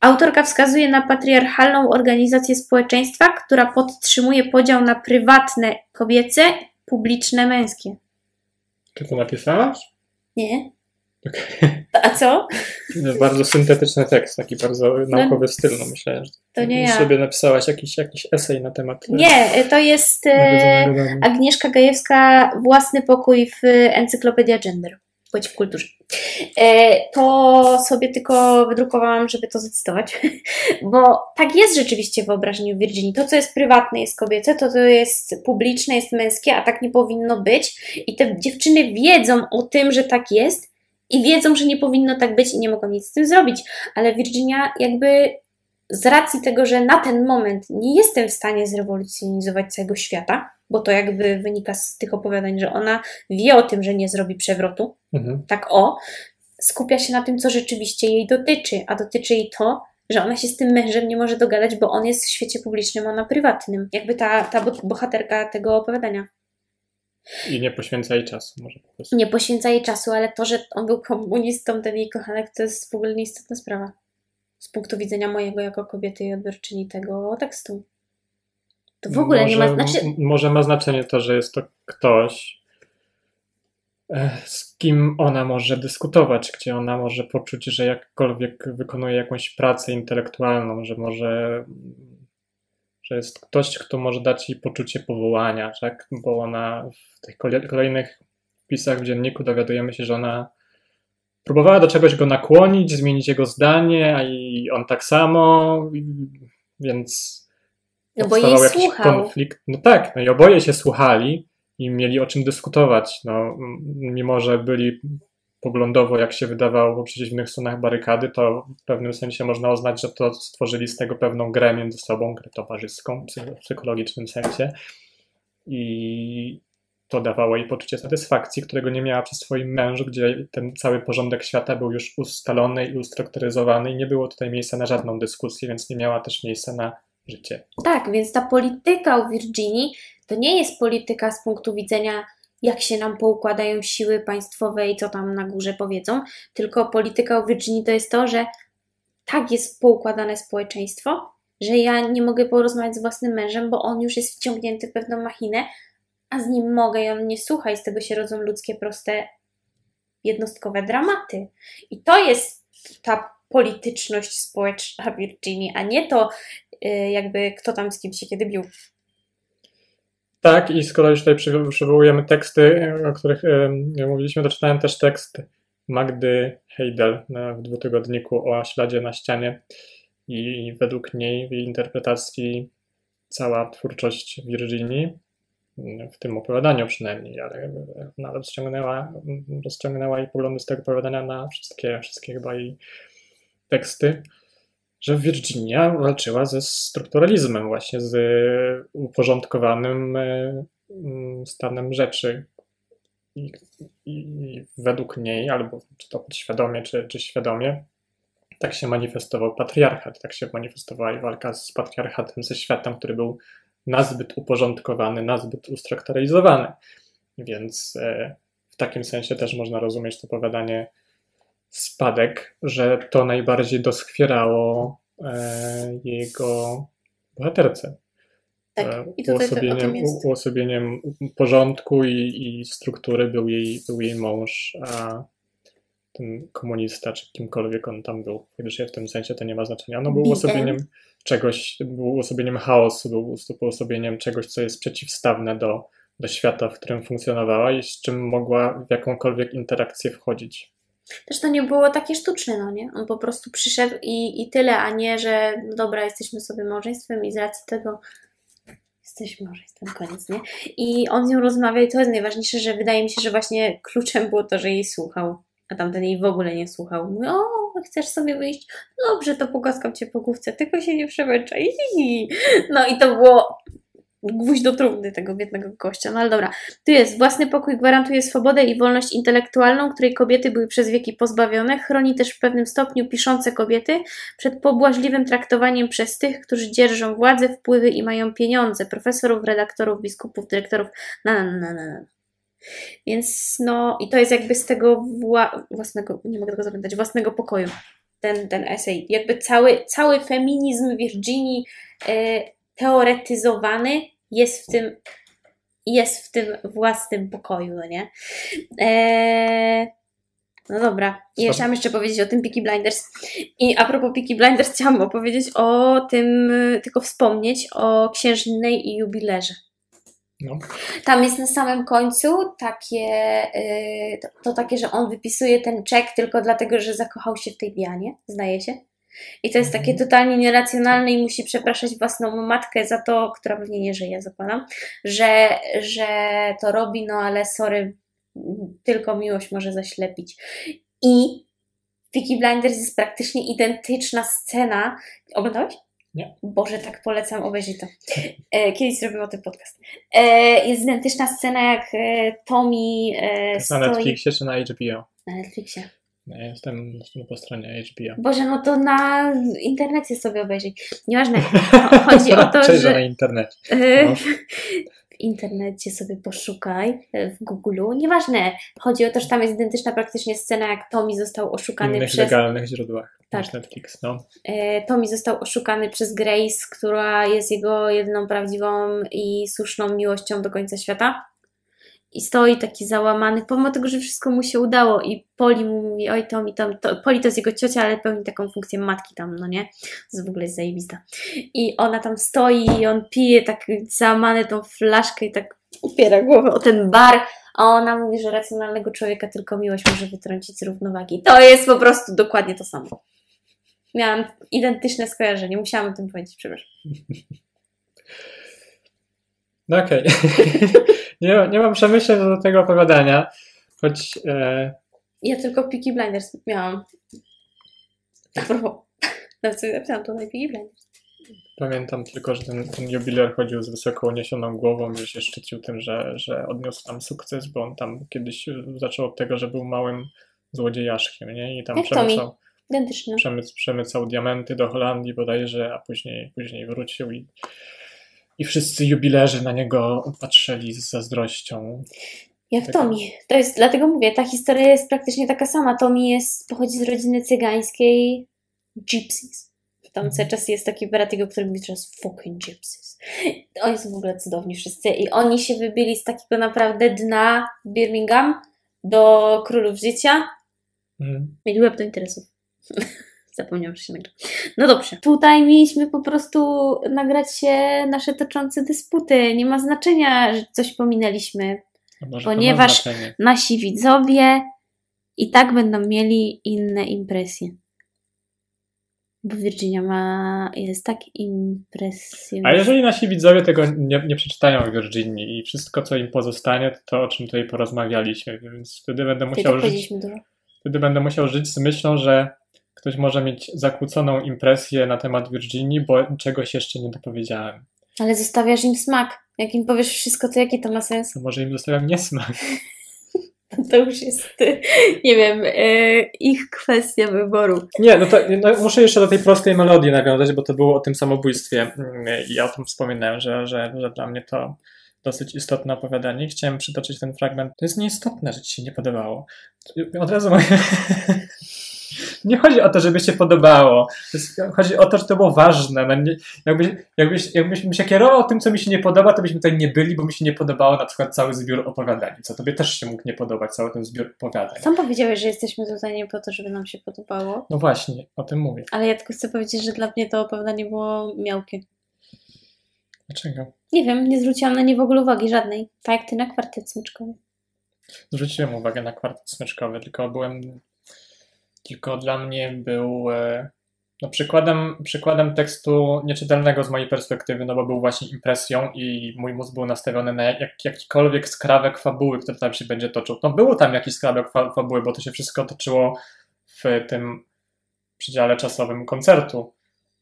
Autorka wskazuje na patriarchalną organizację społeczeństwa, która podtrzymuje podział na prywatne kobiece, publiczne męskie. Ty to napisałaś? Nie? Okej. A co? Bardzo syntetyczny tekst, taki bardzo naukowy styl. No myślę, że To nie ja. sobie napisałaś jakiś, jakiś esej na temat e, Nie, to jest domu. Agnieszka Gajewska, Własny pokój w Encyklopedia Gender. Płeć w kulturze. E, To sobie tylko wydrukowałam, żeby to zacytować, bo tak jest rzeczywiście w wyobrażeniu Virginii. To, co jest prywatne, jest kobiece, to, co jest publiczne, jest męskie, a tak nie powinno być. I te dziewczyny wiedzą o tym, że tak jest i wiedzą, że nie powinno tak być i nie mogą nic z tym zrobić. Ale Virginia jakby z racji tego, że na ten moment nie jestem w stanie zrewolucjonizować całego świata, bo to jakby wynika z tych opowiadań, że ona wie o tym, że nie zrobi przewrotu, Mhm. tak o, skupia się na tym, co rzeczywiście jej dotyczy, a dotyczy jej to, że ona się z tym mężem nie może dogadać, bo on jest w świecie publicznym, ona prywatnym. Jakby ta, ta bo- bohaterka tego opowiadania. I nie poświęca jej czasu, może po prostu. Nie poświęca jej czasu, ale to, że on był komunistą, ten jej kochanek, to jest w ogóle nieistotna sprawa. Z punktu widzenia mojego jako kobiety i odbiorczyni tego tekstu. To w ogóle nie ma... Może- m- Może ma znaczenie to, że jest to ktoś, e, z kim ona może dyskutować, gdzie ona może poczuć, że jakkolwiek wykonuje jakąś pracę intelektualną, że może, że jest ktoś, kto może dać jej poczucie powołania, tak? Bo ona w tych kole- kolejnych wpisach w dzienniku dowiadujemy się, że ona próbowała do czegoś go nakłonić, zmienić jego zdanie, a i on tak samo, więc no bo jej jakiś słuchał. konflikt. No tak, no i oboje się słuchali i mieli o czym dyskutować. No, mimo, że byli poglądowo, jak się wydawało, po przeciwnych stronach barykady, to w pewnym sensie można uznać, że to stworzyli z tego pewną grę między sobą, grę towarzyską, w psychologicznym sensie. I to dawało jej poczucie satysfakcji, którego nie miała przy swoim mężu, gdzie ten cały porządek świata był już ustalony i ustrukturyzowany i nie było tutaj miejsca na żadną dyskusję, więc nie miała też miejsca na życie. Tak, więc ta polityka u Virginii to nie jest polityka z punktu widzenia, jak się nam poukładają siły państwowe i co tam na górze powiedzą, tylko polityka Virginii to jest to, że tak jest poukładane społeczeństwo, że ja nie mogę porozmawiać z własnym mężem, bo on już jest wciągnięty w pewną machinę, a z nim mogę i on mnie słucha i z tego się rodzą ludzkie, proste, jednostkowe dramaty. I to jest ta polityczność społeczna Virginii, a nie to, y, jakby kto tam z kim się kiedy bił. Tak, i skoro już tutaj przywo- przywołujemy teksty, o których em, mówiliśmy, to czytałem też tekst Magdy Heidel w dwutygodniku o śladzie na ścianie. I według niej, w jej interpretacji, cała twórczość Virginii, w tym opowiadaniu przynajmniej, ale ona rozciągnęła, rozciągnęła jej poglądy z tego opowiadania na wszystkie, wszystkie chyba jej teksty, że Virginia walczyła ze strukturalizmem, właśnie z uporządkowanym e, mm, stanem rzeczy. I, i, według niej, albo czy to podświadomie, czy, czy świadomie, tak się manifestował patriarchat, tak się manifestowała i walka z patriarchatem, ze światem, który był nazbyt uporządkowany, nazbyt ustrukturalizowany. Więc e, w takim sensie też można rozumieć to opowiadanie spadek, że to najbardziej doskwierało e, jego bohaterce. Tak, E, i tutaj uosobieniem, jest. uosobieniem porządku i, i struktury był jej, był jej mąż, a ten komunista, czy kimkolwiek on tam był, faktycznie w tym sensie to nie ma znaczenia. No był uosobieniem czegoś, był uosobieniem chaosu, był uosobieniem czegoś, co jest przeciwstawne do, do świata, w którym funkcjonowała i z czym mogła w jakąkolwiek interakcję wchodzić. Też to nie było takie sztuczne, no nie? On po prostu przyszedł i, i tyle, a nie, że no dobra, jesteśmy sobie małżeństwem i z racji tego jesteśmy małżeństwem, koniec, nie? I on z nią rozmawia i to jest najważniejsze, że wydaje mi się, że właśnie kluczem było to, że jej słuchał, a tamten jej w ogóle nie słuchał. Mówi, o, chcesz sobie wyjść? Dobrze, to pogłaskam cię po główce, tylko się nie przemęczaj. No i to było gwóźdź do trumny tego biednego gościa. No ale dobra. Tu jest, własny pokój gwarantuje swobodę i wolność intelektualną, której kobiety były przez wieki pozbawione, chroni też w pewnym stopniu piszące kobiety przed pobłażliwym traktowaniem przez tych, którzy dzierżą władzę, wpływy i mają pieniądze, profesorów, redaktorów, biskupów, dyrektorów, na na na na. Więc no, i to jest jakby z tego wła- własnego, nie mogę tego zapamiętać, własnego pokoju, ten, ten esej. Jakby cały, cały feminizm Virginii e, teoretyzowany jest w tym jest w tym własnym pokoju, no nie? Eee, no dobra. I chciałam jeszcze powiedzieć o tym Peaky Blinders. I a propos Peaky Blinders chciałam opowiedzieć o tym, tylko wspomnieć o księżnej i jubilerze. No. Tam jest na samym końcu takie, y, to, to takie, że on wypisuje ten czek tylko dlatego, że zakochał się w tej Dianie, zdaje się. I to jest takie Mhm. totalnie nieracjonalne i musi przepraszać własną matkę za to, która pewnie nie żyje, zakładam, że, że to robi, no ale sorry, tylko miłość może zaślepić. I Peaky Blinders jest praktycznie identyczna scena. Oglądałeś? Nie. Boże, tak polecam, obejrzyj to. E, kiedyś zrobimy o tym podcast. E, jest identyczna scena, jak e, Tommy e, Na stoi... Netflixie czy na HBO? Na Netflixie. Ja jestem, po stronie HBO. Boże, no to na internecie sobie obejrzeć. Nieważne. Chodzi o to, na że internecie. e, No. w internecie sobie poszukaj, e, w Google. Nieważne. Chodzi o to, że tam jest identyczna praktycznie scena, jak Tommy został W oszukany innych przez legalnych źródłach Tak. Netflix, no. E, Tommy został oszukany przez Grace, która jest jego jedyną prawdziwą i słuszną miłością do końca świata. I stoi taki załamany, pomimo tego, że wszystko mu się udało. I Poli mu mówi, oj Tommy, tam, to, Poli to jest jego ciocia, ale pełni taką funkcję matki tam, no nie? To w ogóle jest zajebista. I ona tam stoi i on pije tak załamany tą flaszkę i tak upiera głowę o ten bar, a ona mówi, że racjonalnego człowieka tylko miłość może wytrącić z równowagi. To jest po prostu dokładnie to samo. Miałam identyczne skojarzenie, musiałam o tym powiedzieć, przepraszam. No okej. nie, nie mam przemyśleń do tego opowiadania, choć e, Ja tylko Peaky Blinders miałam. A propos, nawet sobie napisałam tutaj Peaky Blinders. pamiętam tylko, że ten, ten jubiler chodził z wysoko uniesioną głową, że się szczycił tym, że, że odniósł tam sukces, bo on tam kiedyś zaczął od tego, że był małym złodziejaszkiem, nie? I tam Jak przemycał, przemyc, przemycał diamenty do Holandii bodajże, a później, później wrócił i, i wszyscy jubilerzy na niego patrzyli z zazdrością. Jak Tak. Tommy. To jest, dlatego mówię, ta historia jest praktycznie taka sama. Tommy jest, pochodzi z rodziny cygańskiej Gypsies. Tam Mhm. cały czas jest taki Beratigo, który mówi teraz fucking Gypsies. Oni są w ogóle cudowni wszyscy i oni się wybili z takiego naprawdę dna Birmingham do Królów Życia Mhm. Mieli łeb do interesów. Zapomniałam, że się nagra. No dobrze. Tutaj mieliśmy po prostu nagrać się nasze toczące dysputy. Nie ma znaczenia, że coś pominęliśmy. Ponieważ-. Nasi widzowie i tak będą mieli inne impresje. Bo Virginia ma. jest tak impresją. A jeżeli nasi widzowie tego nie, nie przeczytają w Virginii i wszystko, co im pozostanie, to to, o czym tutaj porozmawialiśmy, więc wtedy będę musiał tak żyć, dużo. wtedy będę musiał żyć z myślą, że ktoś może mieć zakłóconą impresję na temat Virginii, bo czegoś jeszcze nie dopowiedziałem. Ale zostawiasz im smak. Jak im powiesz wszystko, to jaki to ma sens? To może im zostawiam niesmak. To już jest, nie wiem, e, ich kwestia wyboru. Nie, no to no, muszę jeszcze do tej prostej melodii nawiązać, bo to było o tym samobójstwie Mm, i ja o tym wspominałem, że, że, że dla mnie to dosyć istotne opowiadanie. Chciałem przytoczyć ten fragment. To jest nieistotne, że ci się nie podobało. Od razu mówię... Nie chodzi o to, żeby się podobało. Chodzi o to, że to było ważne. No nie, jakbyś, jakbyś, jakbyś się kierował tym, co mi się nie podoba, to byśmy tutaj nie byli, bo mi się nie podobało na przykład cały zbiór opowiadań. Co tobie też się mógł nie podobać, cały ten zbiór opowiadań. Sam powiedziałeś, że jesteśmy tutaj nie po to, żeby nam się podobało, No właśnie, o tym mówię. ale ja tylko chcę powiedzieć, że dla mnie to opowiadanie było miałkie. Dlaczego? Nie wiem, nie zwróciłam na nie w ogóle uwagi żadnej. Tak jak ty na kwartet smyczkowy. Zwróciłem uwagę na kwartet smyczkowy, tylko byłem. Tylko dla mnie był. e, No, przykładem, przykładem tekstu nieczytelnego z mojej perspektywy, no bo był właśnie impresją i mój mózg był nastawiony na jak, jakikolwiek skrawek fabuły, który tam się będzie toczył. No, było tam jakiś skrawek fa fabuły, bo to się wszystko toczyło w tym przedziale czasowym koncertu,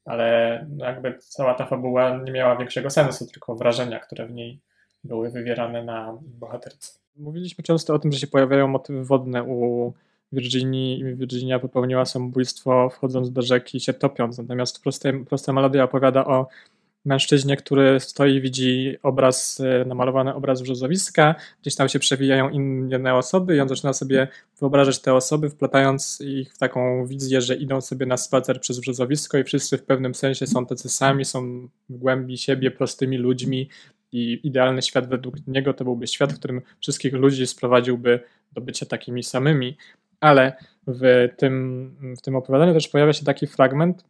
ale no jakby cała ta fabuła nie miała większego sensu, tylko wrażenia, które w niej były wywierane na bohaterce. Mówiliśmy często o tym, że się pojawiają motywy wodne u Virginii Virginia popełniła samobójstwo wchodząc do rzeki się topiąc. Natomiast proste, prosta melodia opowiada o mężczyźnie, który stoi widzi obraz, e, namalowany obraz wrzozowiska, gdzieś tam się przewijają inne osoby i on zaczyna sobie wyobrażać te osoby, wplatając ich w taką wizję, że idą sobie na spacer przez wrzozowisko i wszyscy w pewnym sensie są tacy sami, są w głębi siebie prostymi ludźmi i idealny świat według niego to byłby świat, w którym wszystkich ludzi sprowadziłby do bycia takimi samymi. Ale w tym, w tym opowiadaniu też pojawia się taki fragment,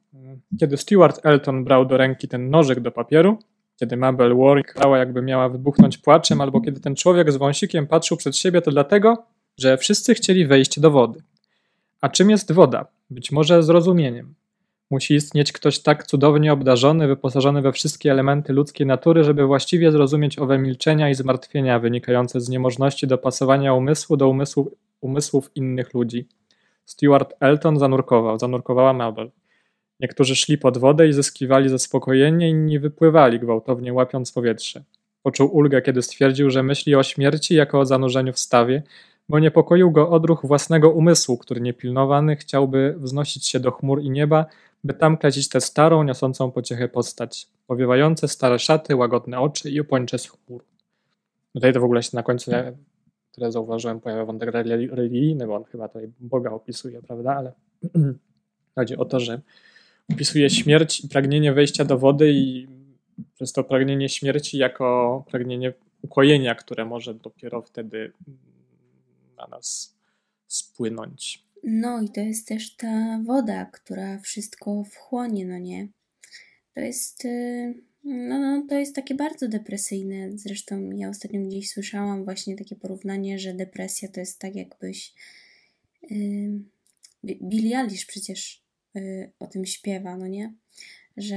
kiedy Stuart Elton brał do ręki ten nożyk do papieru, kiedy Mabel Warwick grała jakby miała wybuchnąć płaczem, albo kiedy ten człowiek z wąsikiem patrzył przed siebie, to dlatego, że wszyscy chcieli wejść do wody. A czym jest woda? Być może zrozumieniem. Musi istnieć ktoś tak cudownie obdarzony, wyposażony we wszystkie elementy ludzkiej natury, żeby właściwie zrozumieć owe milczenia i zmartwienia wynikające z niemożności dopasowania umysłu do umysłów, umysłów innych ludzi. Stuart Elton zanurkował, zanurkowała Mabel. Niektórzy szli pod wodę i zyskiwali zaspokojenie, inni wypływali gwałtownie, łapiąc powietrze. Poczuł ulgę, kiedy stwierdził, że myśli o śmierci jako o zanurzeniu w stawie, bo niepokoił go odruch własnego umysłu, który niepilnowany chciałby wznosić się do chmur i nieba, by tam klecić tę starą, niosącą pociechę postać, powiewające stare szaty, łagodne oczy i opończe z chmur. Tutaj to w ogóle się na końcu, które zauważyłem, pojawia wątek religijny, bo on chyba tutaj Boga opisuje, prawda, ale chodzi o to, że opisuje śmierć i pragnienie wejścia do wody i przez to pragnienie śmierci jako pragnienie ukojenia, które może dopiero wtedy na nas spłynąć. No i to jest też ta woda, która wszystko wchłonie, no nie? To jest, y, no, no, to jest takie bardzo depresyjne. Zresztą ja ostatnio gdzieś słyszałam właśnie takie porównanie, że depresja to jest tak jakbyś... Yy, przecież yy, o tym śpiewa, no nie? Że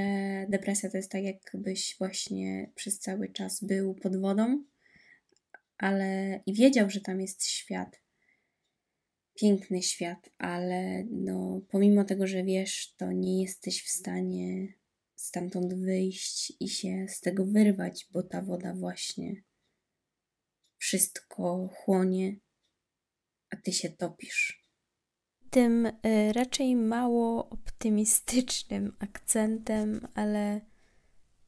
depresja to jest tak jakbyś właśnie przez cały czas był pod wodą, ale i wiedział, że tam jest świat, piękny świat, ale no, pomimo tego, że wiesz, to nie jesteś w stanie stamtąd wyjść i się z tego wyrwać, bo ta woda właśnie wszystko chłonie, a ty się topisz. Tym y, raczej mało optymistycznym akcentem, ale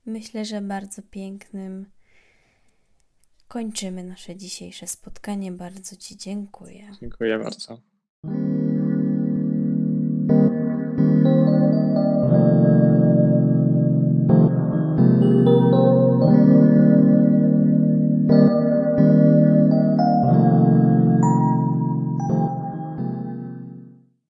myślę, że bardzo pięknym kończymy nasze dzisiejsze spotkanie. Bardzo Ci dziękuję. Dziękuję bardzo.